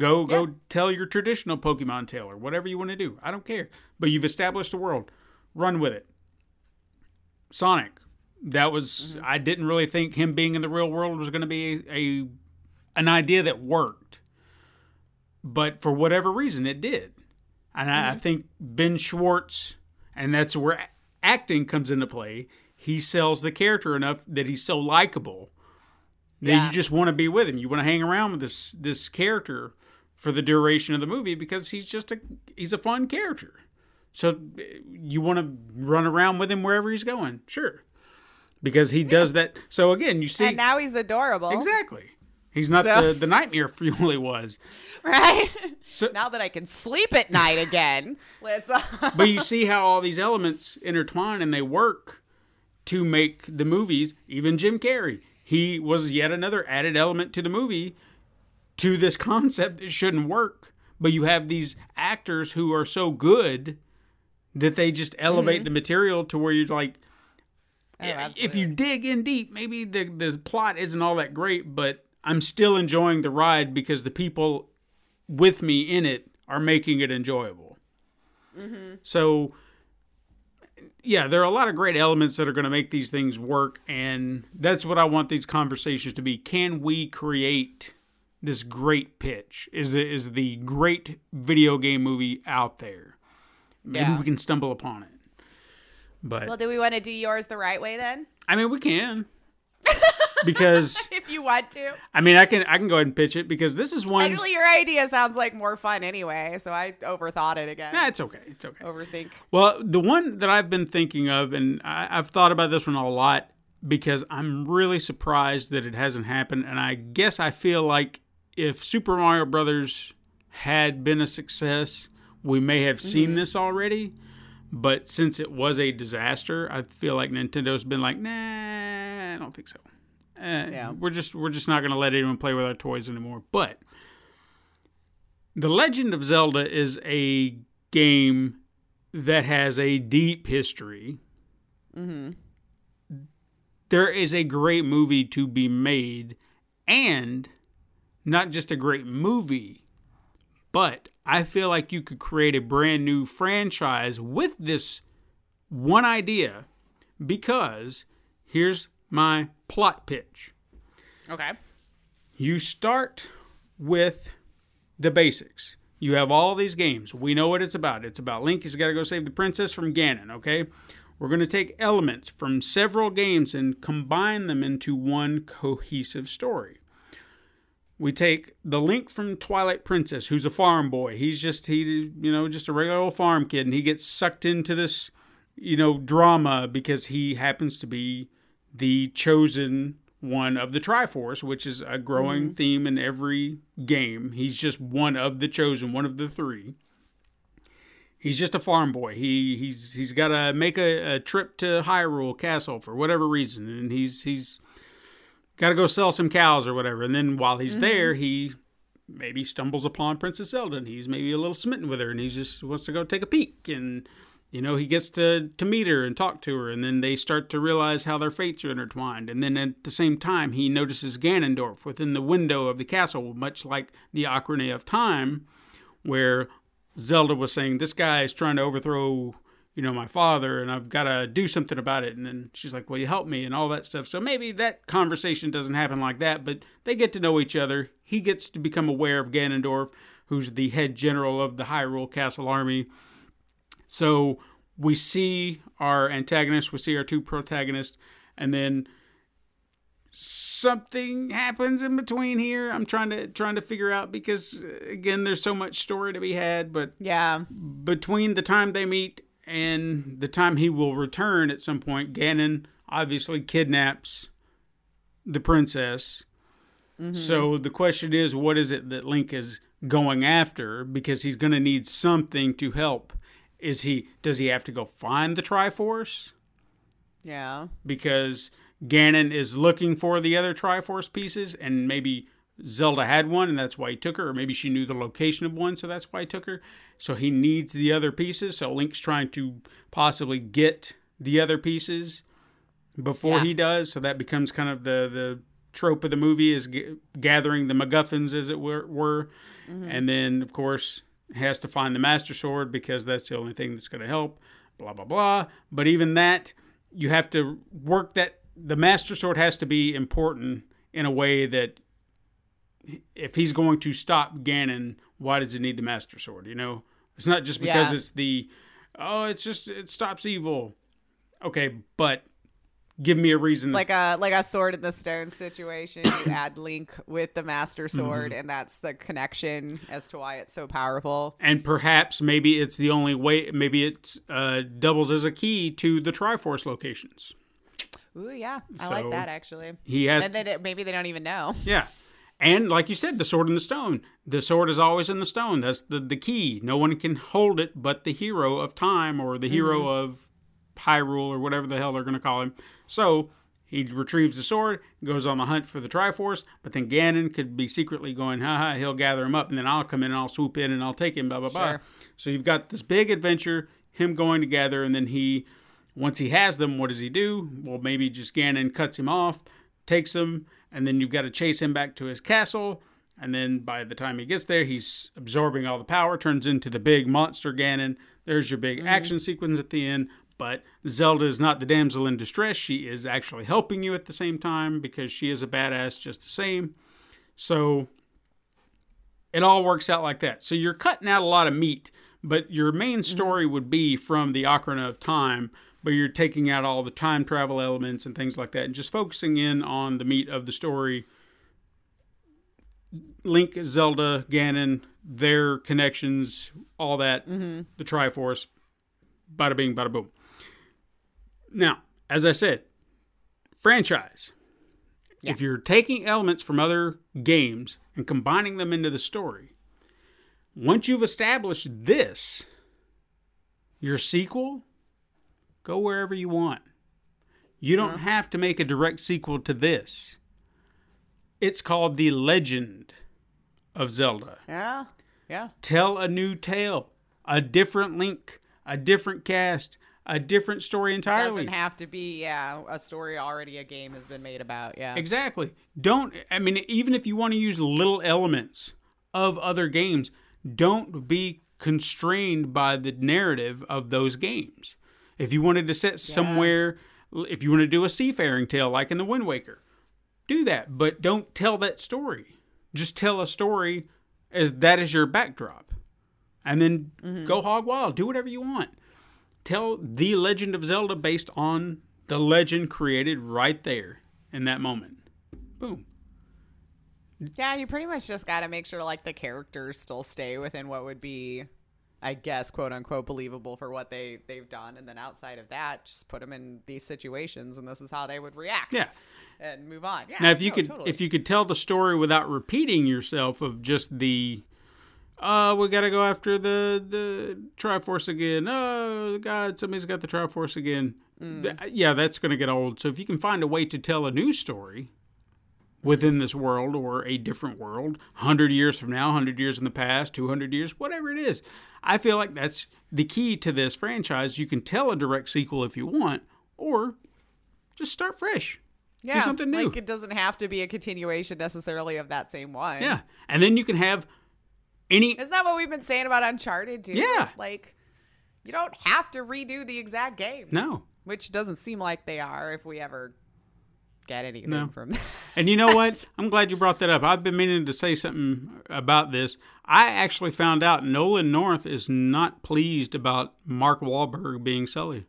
Go go tell your traditional Pokemon tale or whatever you want to do. I don't care. But you've established the world. Run with it. Sonic. That was mm-hmm. I didn't really think him being in the real world was going to be a, a an idea that worked. But for whatever reason it did. And I, I mm-hmm. think Ben Schwartz and that's where acting comes into play. He sells the character enough that he's so likable that Yeah. you just want to be with him. You want to hang around with this this character for the duration of the movie because he's just a he's a fun character. So uh, you want to run around with him wherever he's going, sure, because he does that. So again, you see and now he's adorable. exactly. He's not So- the, the nightmare fuel he was. Right? So- now that I can sleep at night again, let's. but you see how all these elements intertwine and they work to make the movies. Even Jim Carrey, he was yet another added element to the movie to this concept it shouldn't work. But you have these actors who are so good that they just elevate mm-hmm. the material to where you're like, oh, if you dig in deep, maybe the the plot isn't all that great, but I'm still enjoying the ride because the people with me in it are making it enjoyable. Mm-hmm. So, yeah, there are a lot of great elements that are going to make these things work, and that's what I want these conversations to be. Can we create this great pitch? Is the, is the great video game movie out there? Maybe Yeah. we can stumble upon it. But well, do we want to do yours the right way then? I mean, we can. because If you want to. I mean, I can I can go ahead and pitch it because this is one. Actually, your idea sounds like more fun anyway, so I overthought it again. Nah, it's okay. It's okay. Overthink. Well, the one that I've been thinking of, and I, I've thought about this one a lot because I'm really surprised that it hasn't happened. And I guess I feel like if Super Mario Brothers had been a success, we may have seen this already. But since it was a disaster, I feel like Nintendo's been like, nah, I don't think so. Eh, Yeah. We're just we're just not going to let anyone play with our toys anymore. But The Legend of Zelda is a game that has a deep history. There is a great movie to be made, and not just a great movie, but I feel like you could create a brand new franchise with this one idea because here's my plot pitch. Okay. You start with the basics. You have all these games. We know what it's about. It's about Link He's got to go save the princess from Ganon, okay? We're going to take elements from several games and combine them into one cohesive story. We take the Link from Twilight Princess, who's a farm boy. He's just he you know just a regular old farm kid, and he gets sucked into this you know drama because he happens to be the chosen one of the Triforce, which is a growing mm-hmm. theme in every game. He's just one of the chosen, one of the three. He's just a farm boy. He he's he's got to make a, a trip to Hyrule Castle for whatever reason, and he's he's got to go sell some cows or whatever. And then while he's mm-hmm. there, he maybe stumbles upon Princess Zelda, and he's maybe a little smitten with her, and he just wants to go take a peek. And you know, he gets to to meet her and talk to her, and then they start to realize how their fates are intertwined. And then at the same time, he notices Ganondorf within the window of the castle, much like the Ocarina of Time, where Zelda was saying, "This guy is trying to overthrow." You know, my father, and I've got to do something about it. And then she's like, Will you help me? And all that stuff. So maybe that conversation doesn't happen like that, but they get to know each other. He gets to become aware of Ganondorf, who's the head general of the Hyrule Castle Army. So we see our antagonist, we see our two protagonists, and then something happens in between here. I'm trying to trying to figure out because again, there's so much story to be had, but Yeah. between the time they meet and the time he will return at some point, Ganon obviously kidnaps the princess. Mm-hmm. So the question is, what is it that Link is going after? Because he's going to need something to help. Is he? Does he have to go find the Triforce? Yeah. Because Ganon is looking for the other Triforce pieces, and maybe Zelda had one, and that's why he took her, or maybe she knew the location of one, so that's why he took her. So he needs the other pieces. So Link's trying to possibly get the other pieces before Yeah. he does. So that becomes kind of the the trope of the movie is g- gathering the MacGuffins, as it were. were. Mm-hmm. And then, of course, has to find the Master Sword because that's the only thing that's going to help. Blah blah blah. But even that, you have to work that. The Master Sword has to be important in a way that if he's going to stop Ganon, why does he need the Master Sword? You know, it's not just because Yeah. it's the oh, it's just it stops evil. Okay, but give me a reason. Like a like a sword in the stone situation. You add Link with the Master Mm-hmm. Sword, and that's the connection as to why it's so powerful. and perhaps maybe it's the only way. Maybe it uh, doubles as a key to the Triforce locations. Ooh, yeah, I So- like that actually. He has And then it, maybe they don't even know. Yeah. And like you said, the sword in the stone. The sword is always in the stone. That's the, the key. No one can hold it but the hero of time or the hero mm-hmm. of Hyrule or whatever the hell they're going to call him. So he retrieves the sword, goes on the hunt for the Triforce, but then Ganon could be secretly going, haha, he'll gather him up, and then I'll come in and I'll swoop in and I'll take him, blah, blah, blah. So you've got this big adventure, him going together, and then he, once he has them, what does he do? Well, maybe just Ganon cuts him off, takes him, and then you've got to chase him back to his castle. And then by the time he gets there, he's absorbing all the power, turns into the big monster Ganon. There's your big mm-hmm. action sequence at the end. But Zelda is not the damsel in distress. She is actually helping you at the same time because she is a badass just the same. So it all works out like that. So you're cutting out a lot of meat, but your main mm-hmm. story would be from the Ocarina of Time, but you're taking out all the time travel elements and things like that and just focusing in on the meat of the story. Link, Zelda, Ganon, their connections, all that, mm-hmm. the Triforce, bada bing, bada boom. Now, as I said, franchise. If you're taking elements from other games and combining them into the story, once you've established this, your sequel, go wherever you want. You don't have to make a direct sequel to this. It's called The Legend of Zelda. Yeah, yeah. Tell a new tale, a different link, a different cast, a different story entirely. Doesn't have to be yeah a story already a game has been made about. Yeah. Exactly. Don't, I mean, even if you want to use little elements of other games, don't be constrained by the narrative of those games. If you wanted to set somewhere, if you want to do a seafaring tale like in The Wind Waker, do that. But don't tell that story. Just tell a story as that is your backdrop. And then mm-hmm. go hog wild. Do whatever you want. Tell the Legend of Zelda based on the legend created right there in that moment. Boom. Yeah, you pretty much just got to make sure like the characters still stay within what would be, I guess, quote unquote, believable for what they they've done, and then outside of that, just put them in these situations, and this is how they would react. Yeah. and move on. Yeah. Now, if you no, could, totally. if you could tell the story without repeating yourself of just the, uh, we got to go after the the Triforce again. Oh God, somebody's got the Triforce again. Mm. Th- yeah, that's going to get old. So if you can find a way to tell a new story within this world or a different world, hundred years from now, hundred years in the past, two hundred years, whatever it is, I feel like that's the key to this franchise. You can tell a direct sequel if you want, or just start fresh. yeah, something new. Like it doesn't have to be a continuation necessarily of that same one. Yeah, and then you can have any. Isn't that what we've been saying about Uncharted too? Yeah. Like, you don't have to redo the exact game. No, Which doesn't seem like they are if we ever get anything No. from that. And you know what? I'm glad you brought that up. I've been meaning to say something about this. I actually found out Nolan North is not pleased about Mark Wahlberg being Sully.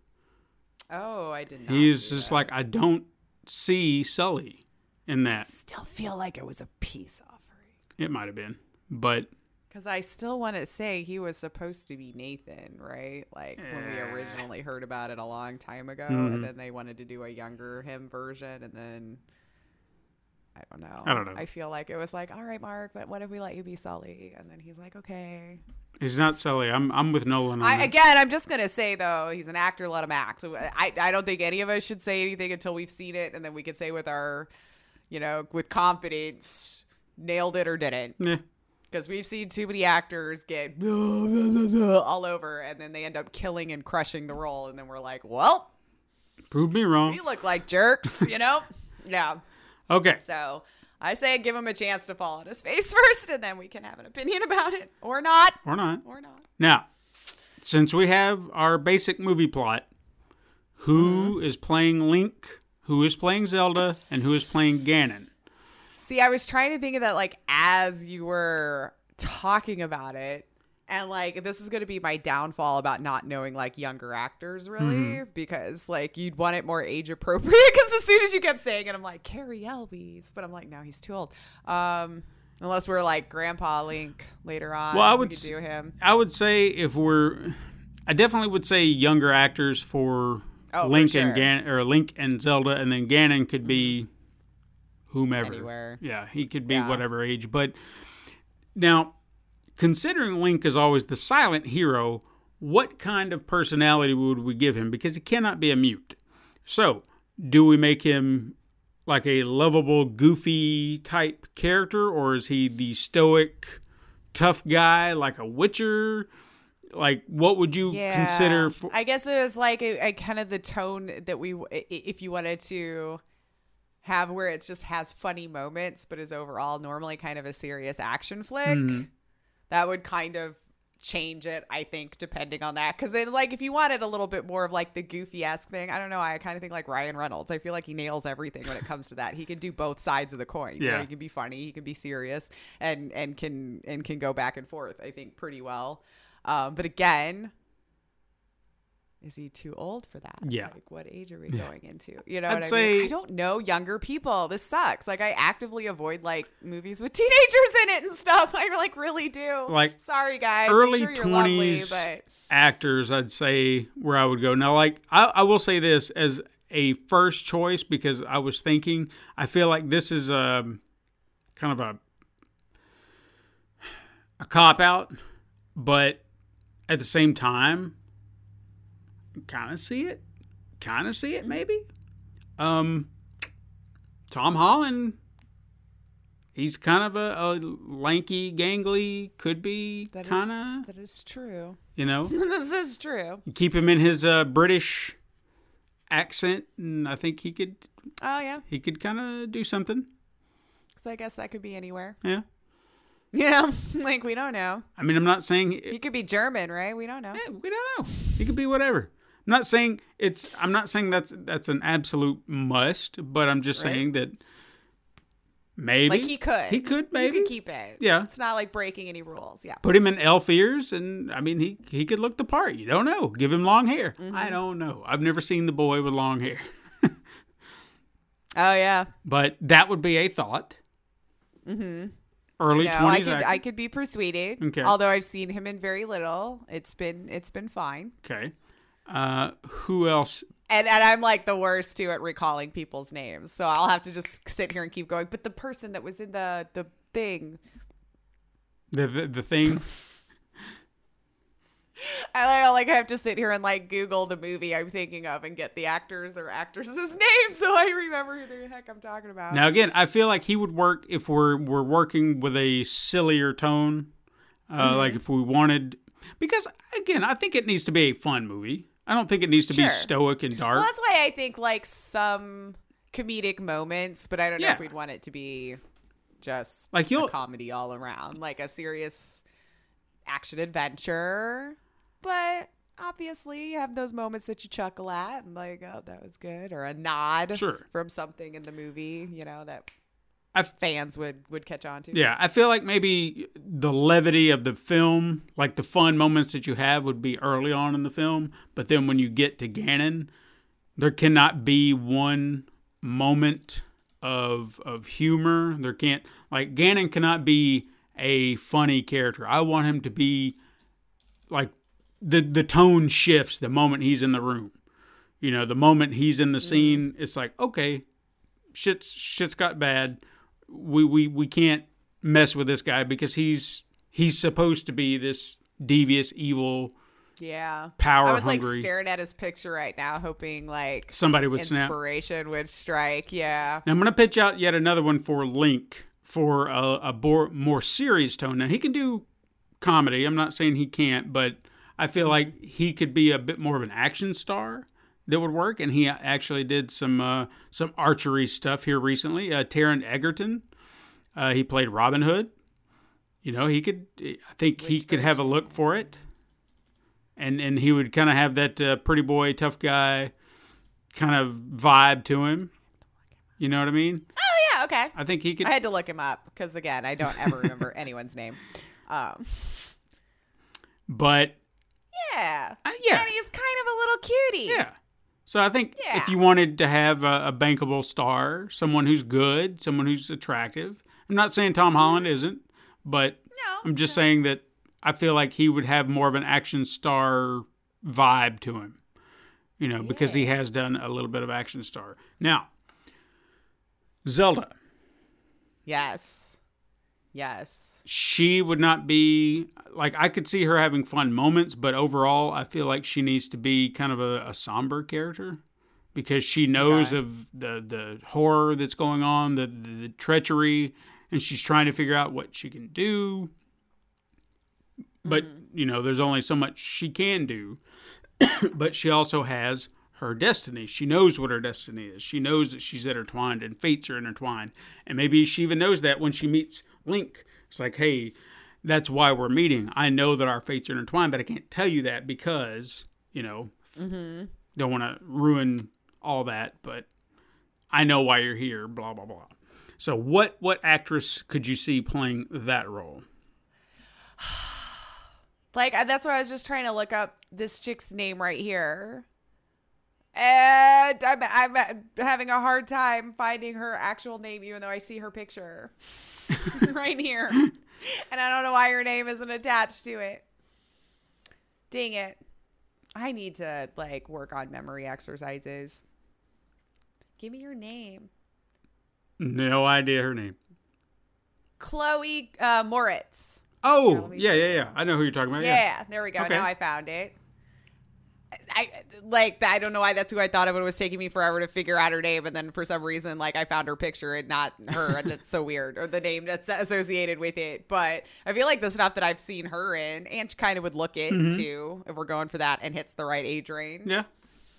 oh, I did not. He's just that. like, I don't see Sully in that. I still feel like it was a peace offering. It might have been, but Because I still want to say he was supposed to be Nathan, right? Like when we originally heard about it a long time ago, Mm-hmm. and then they wanted to do a younger him version, and then I don't know. I don't know. I feel like it was like, all right, Mark, but what if we let you be Sully? And then he's like, okay. he's not Sully. I'm I'm with Nolan I, again, I'm just gonna say though, he's an actor. Let him act. I I don't think any of us should say anything until we've seen it, and then we could say with our, you know, with confidence, nailed it or didn't. Yeah. because we've seen too many actors get all over and then they end up killing and crushing the role and then we're like well Prove me wrong. we look like jerks you know yeah Okay. so i say give him a chance to fall on his face first and then we can have an opinion about it or not Or not. or not Now, since we have our basic movie plot, who Mm-hmm. is playing Link, who is playing Zelda, and who is playing Ganon? see i was trying to think of that like as you were talking about it and like this is going to be my downfall about not knowing like younger actors really because like you'd want it more age appropriate because as soon as you kept saying it i'm like Cary Elwes but i'm like no he's too old um unless we're like grandpa link later on Well, I we would s- do him I would say if we're, I definitely would say younger actors for Oh, for Link sure. and Gan or Link and Zelda, and then Ganon could be whomever. Anywhere. Yeah, he could be Yeah. whatever age. But now, considering Link is always the silent hero, what kind of personality would we give him? Because he cannot be a mute. So, do we make him like a lovable, goofy type character, or is he the stoic, tough guy like a Witcher? Like, what would you consider? For, I guess it was like a, a kind of the tone that we, if you wanted to have where it just has funny moments, but is overall normally kind of a serious action flick. Mm-hmm. That would kind of change it, I think, depending on that. Because then, like, if you wanted a little bit more of like the goofy esque thing, I don't know. I kind of think like Ryan Reynolds. I feel like he nails everything when it comes to that. He can do both sides of the coin. You know, Yeah. he can be funny, he can be serious, and and can and can go back and forth. I think pretty well. Um, but again, is he too old for that? Yeah. Like, what age are we going into? You know I'd what I mean? I don't know younger people. This sucks. Like, I actively avoid like movies with teenagers in it and stuff. I like really do. Like, sorry guys, early I'm sure you're lovely, 20s but actors, I'd say where I would go. Now, like I, I will say this as a first choice because I was thinking I feel like this is a kind of a a cop out, but at the same time, kind of see it, kind of see it maybe. Um, Tom Holland. He's kind of a, a lanky, gangly, could be kind of, that is true. you know. this is true. You keep him in his uh, British accent, and I think he could Oh yeah, he could kind of do something. because I guess that could be anywhere. Yeah, Yeah, like we don't know. I mean, I'm not saying He could be German, right? We don't know. Eh, we don't know. He could be whatever. I'm not saying it's. I'm not saying that's that's an absolute must, but I'm just Right. saying that maybe Like he could. He could maybe You could keep it. Yeah. It's not like breaking any rules. Yeah. put him in elf ears, and I mean he he could look the part. You don't know. Give him long hair. Mm-hmm. I don't know. I've never seen the boy with long hair, Oh yeah. but that would be a thought. Mm-hmm. Early No, I twenties. could I could be persuaded. Okay. Although I've seen him in very little. It's been it's been fine. okay. Uh, who else? And and I'm like the worst too at recalling people's names. So I'll have to just sit here and keep going. But the person that was in the the thing, The the, the thing. I like, I have to sit here and like Google the movie I'm thinking of and get the actors or actresses' names so I remember who the heck I'm talking about. Now again, I feel like he would work if we're we're working with a sillier tone, uh, Mm-hmm. like if we wanted. Because again, I think it needs to be a fun movie. I don't think it needs to be stoic and dark. Well, that's why I think like some comedic moments, but I don't know if we'd want it to be just Like, comedy all around, like a serious action adventure. But obviously, you have those moments that you chuckle at and like, oh, that was good, or a nod Sure. from something in the movie, you know, that I fans would would catch on to. yeah, I feel like maybe the levity of the film, like the fun moments that you have, would be early on in the film. But then when you get to Ganon, there cannot be one moment of of humor. There can't like Ganon cannot be a funny character. I want him to be like the the tone shifts the moment he's in the room. You know, the moment he's in the mm-hmm. scene, it's like, okay, shit's shit's got bad. We we we can't mess with this guy because he's he's supposed to be this devious, evil yeah. Power I was hungry. like staring at his picture right now, hoping like somebody would snap. inspiration would strike. Yeah. Now I'm going to pitch out yet another one for Link for a, a more, more serious tone. Now he can do comedy. I'm not saying he can't, but I feel mm-hmm. like he could be a bit more of an action star that would work. And he actually did some uh, some archery stuff here recently. Uh, Taron Egerton, uh, he played Robin Hood. You know, he could. I think he could have a look for it, and and he would kind of have that uh, pretty boy, tough guy kind of vibe to him. You know what I mean? Oh yeah. Okay. I think he could. I had to look him up because again, I don't ever remember anyone's name. Um, but yeah, uh, yeah, and he's kind of a little cutie. yeah. So I think if you wanted to have a, a bankable star, someone who's good, someone who's attractive. I'm not saying Tom Holland mm-hmm. isn't, but No, I'm just saying that I feel like he would have more of an action star vibe to him. You know, because he has done a little bit of action star. Now, Zelda. Yes. Yes. she would not be like I could see her having fun moments, but overall, I feel like she needs to be kind of a, a somber character because she knows Okay. of the the horror that's going on, the, the the treachery, and she's trying to figure out what she can do. But mm-hmm. you know, there's only so much she can do. but she also has her destiny. She knows what her destiny is. She knows that she's intertwined and fates are intertwined. And maybe she even knows that when she meets Link. It's like, hey, that's why we're meeting. I know that our fates are intertwined, but I can't tell you that because, you know, mm-hmm. don't want to ruin all that, but I know why you're here, blah, blah, blah. So what what actress could you see playing that role? Like that's why I was just trying to look up this chick's name right here. And I'm, I'm having a hard time finding her actual name, even though I see her picture right here. And I don't know why her name isn't attached to it. Dang it. I need to like work on memory exercises. Give me your name. No idea her name. Chloe uh, Moretz. Oh, yeah, yeah, yeah. I know who you're talking about. Yeah, Yeah. there we go. Okay. Now I found it. I like I don't know why that's who I thought of. It was taking me forever to figure out her name, and then for some reason, like I found her picture and not her, and it's so weird, or the name that's associated with it. But I feel like the stuff that I've seen her in, and kind of would look it too if we're going for that, and hits the right age range. Mm-hmm. Yeah.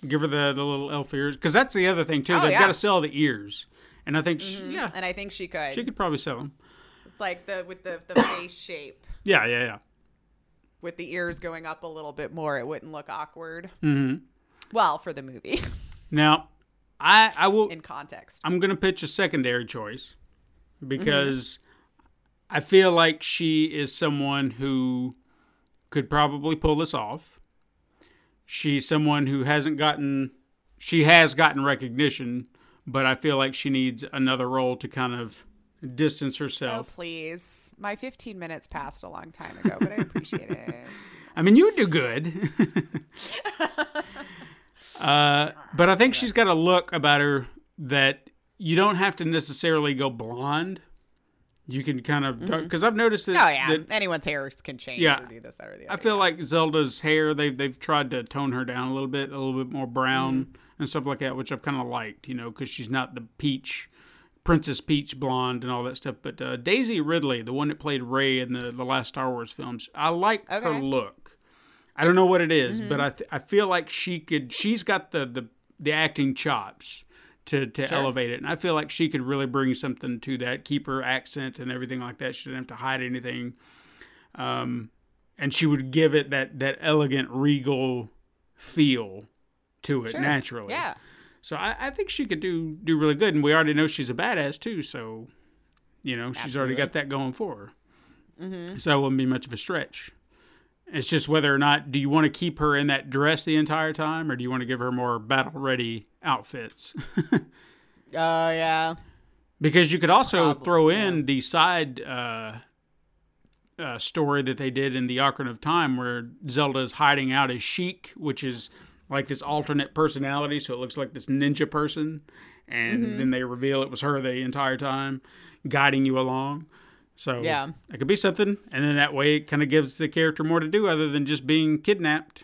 Give her the, the little elf ears. Because that's the other thing, too. Oh, They've yeah. got to sell the ears. And I think, she, yeah, And I think she could, she could probably sell them. like the with the the face shape, Yeah, yeah, yeah. With the ears going up a little bit more, it wouldn't look awkward. Mm-hmm. Well, for the movie, Now, I I will in context. I'm going to pitch a secondary choice because mm-hmm. I feel like she is someone who could probably pull this off. She's someone who hasn't gotten, she has gotten recognition, but I feel like she needs another role to kind of distance herself. Oh, please. My 15 minutes passed a long time ago, but I appreciate it. I mean, you would do good. uh, but I think she's got a look about her that you don't have to necessarily go blonde. You can kind of because I've noticed that. Oh, yeah. that Anyone's hair can change Yeah. or do this, that, or the I other. feel like Zelda's hair they've they've tried to tone her down a little bit, a little bit more brown Mm-hmm. and stuff like that, which I've kind of liked, you know, because she's not the peach, Princess Peach blonde and all that stuff. But uh, Daisy Ridley, the one that played Rey in the the last Star Wars films, I like her Okay. Mm-hmm. look. I don't know what it is, but I th- I feel like she could. She's got the the the acting chops to to elevate it, and I feel like she could really bring something to that. Keep her accent and everything like that. She didn't have to hide anything. Um, and she would give it that that elegant regal feel to it Sure. naturally. Yeah. So I, I think she could do do really good, and we already know she's a badass too. So, you know, she's already got that going for her. Mm-hmm. So it wouldn't be much of a stretch. It's just whether or not do you want to keep her in that dress the entire time, or do you want to give her more battle ready outfits? Oh, yeah. because you could also Probably, throw in the side uh, uh, story that they did in the Ocarina of Time, where Zelda is hiding out as Sheik, which is like this alternate personality, so it looks like this ninja person, and Mm-hmm. then they reveal it was her the entire time, guiding you along. So Yeah. it could be something, and then that way it kind of gives the character more to do other than just being kidnapped.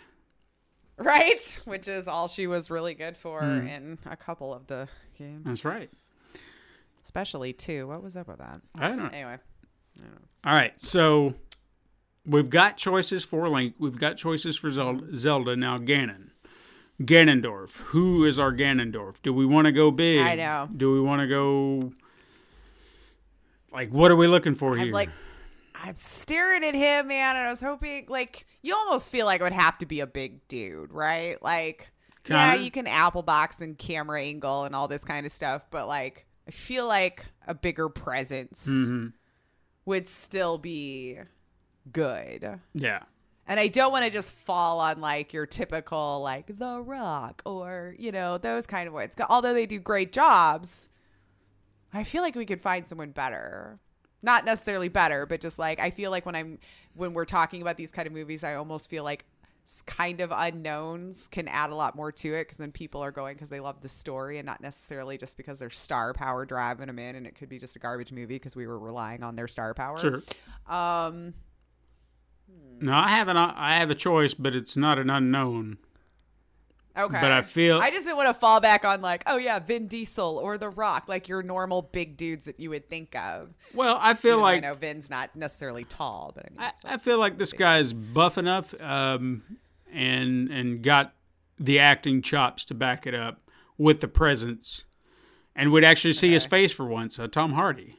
Right? Which is all she was really good for in a couple of the games. That's right. Especially two. What was up with that? I don't. Know. Anyway. All right, so we've got choices for Link. We've got choices for Zelda. Zelda. Now Ganon, Ganondorf. Who is our Ganondorf? Do we want to go big? I know. Do we want to go? Like, what are we looking for here? I'm like, I'm staring at him, man, and I was hoping, like, you almost feel like it would have to be a big dude, right? Like, yeah, Kinda. you can apple box and camera angle and all this kind of stuff, but like, I feel like a bigger presence Mm-hmm. would still be good. yeah, And I don't want to just fall on like your typical like The Rock or you know those kind of words. Although they do great jobs, I feel like we could find someone better. Not necessarily better, but just like I feel like when I'm when we're talking about these kind of movies, I almost feel like kind of unknowns can add a lot more to it because then people are going because they love the story and not necessarily just because there's star power driving them in, and it could be just a garbage movie because we were relying on their star power. sure. Um, No, I have an I have a choice, but it's not an unknown. Okay. But I feel- I just didn't want to fall back on like, oh yeah, Vin Diesel or The Rock, like your normal big dudes that you would think of. Well, I feel Even like I know Vin's not necessarily tall, but I mean, I. I feel like this guy's buff enough, um, and and got the acting chops to back it up with the presence, and we'd actually see his face for once. Uh, Tom Hardy.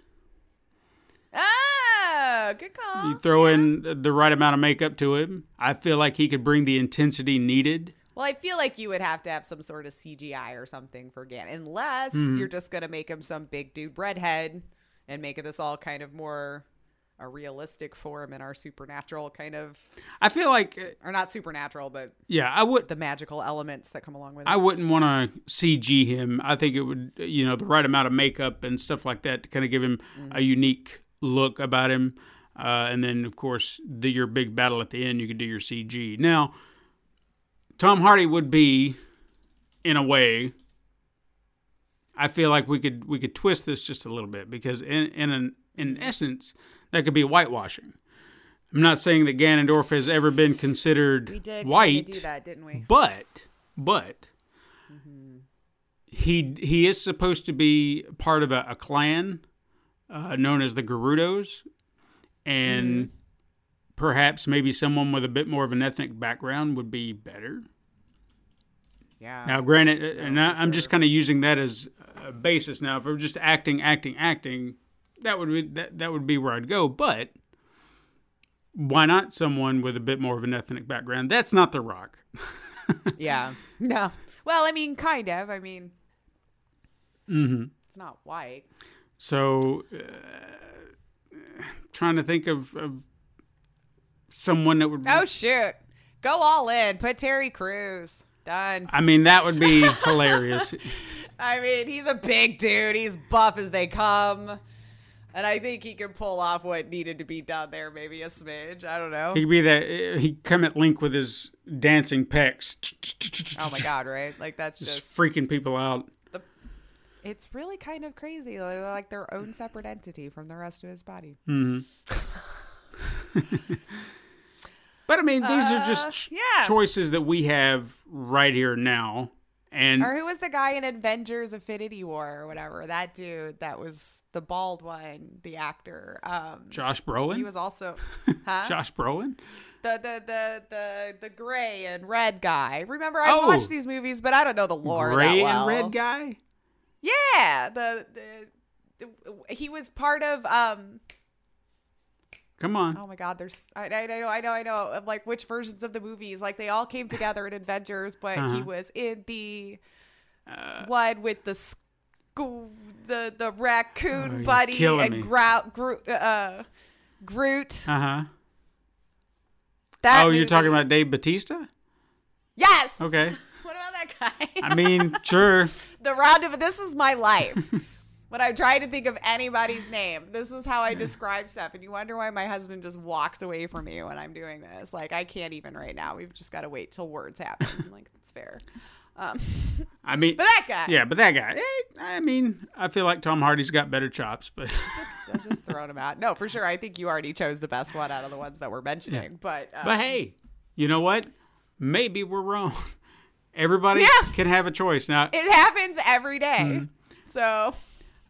Good call. You throw in the right amount of makeup to him. I feel like he could bring the intensity needed. Well, I feel like you would have to have some sort of CGI or something for Gan, unless Mm-hmm. you're just gonna make him some big dude redhead and make this all kind of more a realistic form in our supernatural kind of, I feel like, uh, or not supernatural, but yeah, I would. the magical elements that come along with it. I wouldn't want to CG him. I think it would, you know, the right amount of makeup and stuff like that to kind of give him a unique look about him. Uh, and then, of course, the, your big battle at the end, you could do your CG. Now, Tom Hardy would be, in a way, I feel like we could we could twist this just a little bit because in in an, in essence that could be whitewashing. I'm not saying that Ganondorf has ever been considered we did white. do that, didn't we? But but he he is supposed to be part of a, a clan uh, known as the Gerudos, and perhaps maybe someone with a bit more of an ethnic background would be better. Yeah. Now, granted, uh, and I, I'm just kind of using that as a basis. Now, if we're just acting, acting, acting, that would be that, that would be where I'd go. But why not someone with a bit more of an ethnic background? That's not The Rock. yeah. No. Well, I mean, kind of. I mean, it's not white. So, uh, trying to think of, of someone that would. Oh shoot! Go all in. Put Terry Crews. Done. I mean, that would be hilarious. I mean, he's a big dude. He's buff as they come. And I think he can pull off what needed to be done there, maybe a smidge. I don't know. He could be that. Eh, he'd come at Link with his dancing pecs. Oh my god, right? Like that's Just just freaking people out. It's really kind of crazy. They're like their own separate entity from the rest of his body. But I mean, these are just Uh, ch- yeah. choices that we have right here now. And Or who was the guy in Avengers Infinity War or whatever? That dude that was the bald one, the actor. Um Josh Brolin. he was also huh? Josh Brolin. the, the the the the gray and red guy. Remember I Oh. watched these movies, but I don't know the lore Gray that well. and red guy. Yeah, the, the, the he was part of um Come on. oh my god, there's I, I know I know I know of like which versions of the movies like they all came together in Avengers, but he Uh-huh. was in the Uh, one with the sco- the the Oh, raccoon you're buddy and. Grout Groot uh Groot. Uh huh. That Oh, you're talking about Dave Bautista? Yes. Okay. About that guy? I mean, sure. the round of this is my life. when I try to think of anybody's name, this is how I describe stuff, and you wonder why my husband just walks away from me when I'm doing this. Like I can't even right now. We've just got to wait till words happen. I'm like that's fair. Um, I mean, but that guy, yeah, but that guy. eh, I mean, I feel like Tom Hardy's got better chops, but just, I'm just throwing him out. No, for sure. I think you already chose the best one out of the ones that we're mentioning. But, um, but hey, you know what? Maybe we're wrong. Everybody Yeah. can have a choice now. it happens every day. Mm-hmm. So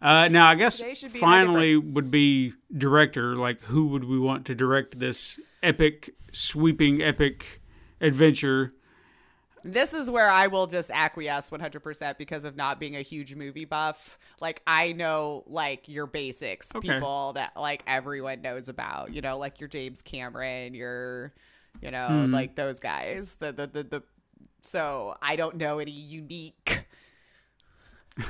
Uh, now, I guess Today should no finally would be director. Like, who would we want to direct this epic, sweeping, epic adventure? This is where I will just acquiesce 100% because of not being a huge movie buff. Like I know like your basics, Okay. people that like everyone knows about, you know, like your James Cameron, your you know, Mm-hmm. like those guys. The the the, the so I don't know any unique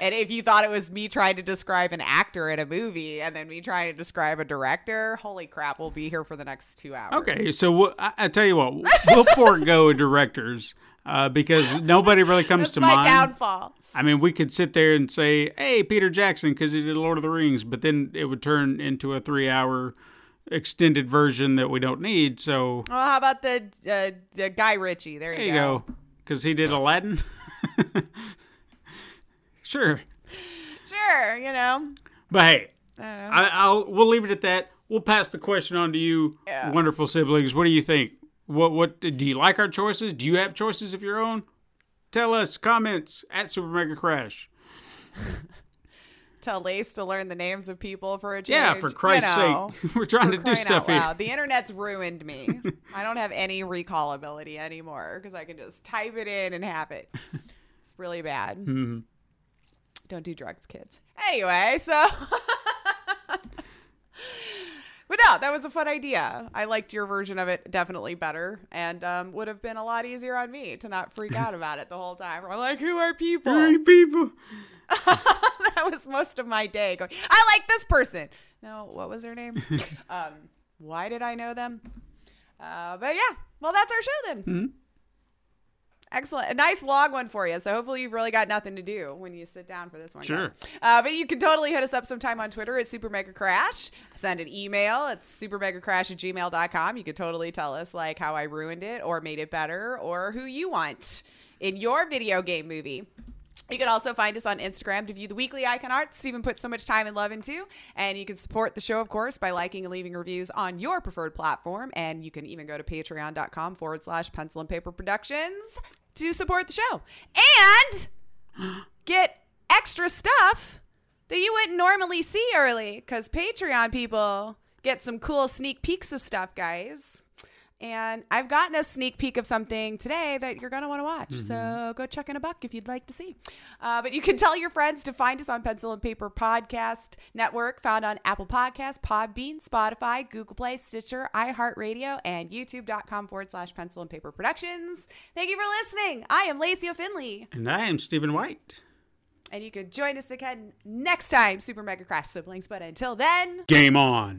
And if you thought it was me trying to describe an actor in a movie and then me trying to describe a director, holy crap, we'll be here for the next two hours. Okay, so we'll, I, I tell you what, we'll forego directors uh, because nobody really comes That's to my mind. downfall. I mean, we could sit there and say, "Hey, Peter Jackson," because he did Lord of the Rings, but then it would turn into a three-hour extended version that we don't need. So Well, how about the uh, the Guy Ritchie? There you, there you go, because he did Aladdin. sure, Sure, you know. but hey, I know. I, I'll we'll leave it at that. We'll pass the question on to you, Yeah. wonderful siblings. What do you think? What what do you like our choices? Do you have choices of your own? Tell us comments at Super Mega Crash. Tell Lace to learn the names of people for a change. Yeah, for you Christ's know, sake, we're trying to do stuff here. The internet's ruined me. I don't have any recall ability anymore because I can just type it in and have it. It's really bad. Mm-hmm. Don't do drugs, kids. Anyway, so. No, that was a fun idea. I liked your version of it definitely better, and um, would have been a lot easier on me to not freak out about it the whole time. I'm like, who are people? Hey, people. that was most of my day going, I like this person. No, what was their name? um, why did I know them? Uh, but yeah, well, that's our show then. Excellent. A nice long one for you. So hopefully you've really got nothing to do when you sit down for this one. Sure. Uh, but you can totally hit us up sometime on Twitter at Super Mega Crash. Send an email at supermegacrash at gmail.com. You could totally tell us like how I ruined it or made it better or who you want in your video game movie. You can also find us on Instagram to view the weekly icon art Stephen put so much time and love into. And you can support the show, of course, by liking and leaving reviews on your preferred platform. And you can even go to patreon.com forward slash pencil and paper productions to support the show. And get extra stuff that you wouldn't normally see early because Patreon people get some cool sneak peeks of stuff, guys. And I've gotten a sneak peek of something today that you're going to want to watch. Mm-hmm. So go check in a buck if you'd like to see. Uh, but you can tell your friends to find us on Pencil and Paper Podcast Network, found on Apple Podcasts, Podbean, Spotify, Google Play, Stitcher, iHeartRadio, and youtube.com forward slash pencil and paper productions. Thank you for listening. I am Lacey O'Finley. And I am Stephen White. And you can join us again next time, Super Mega Crash Siblings. But until then, Game on.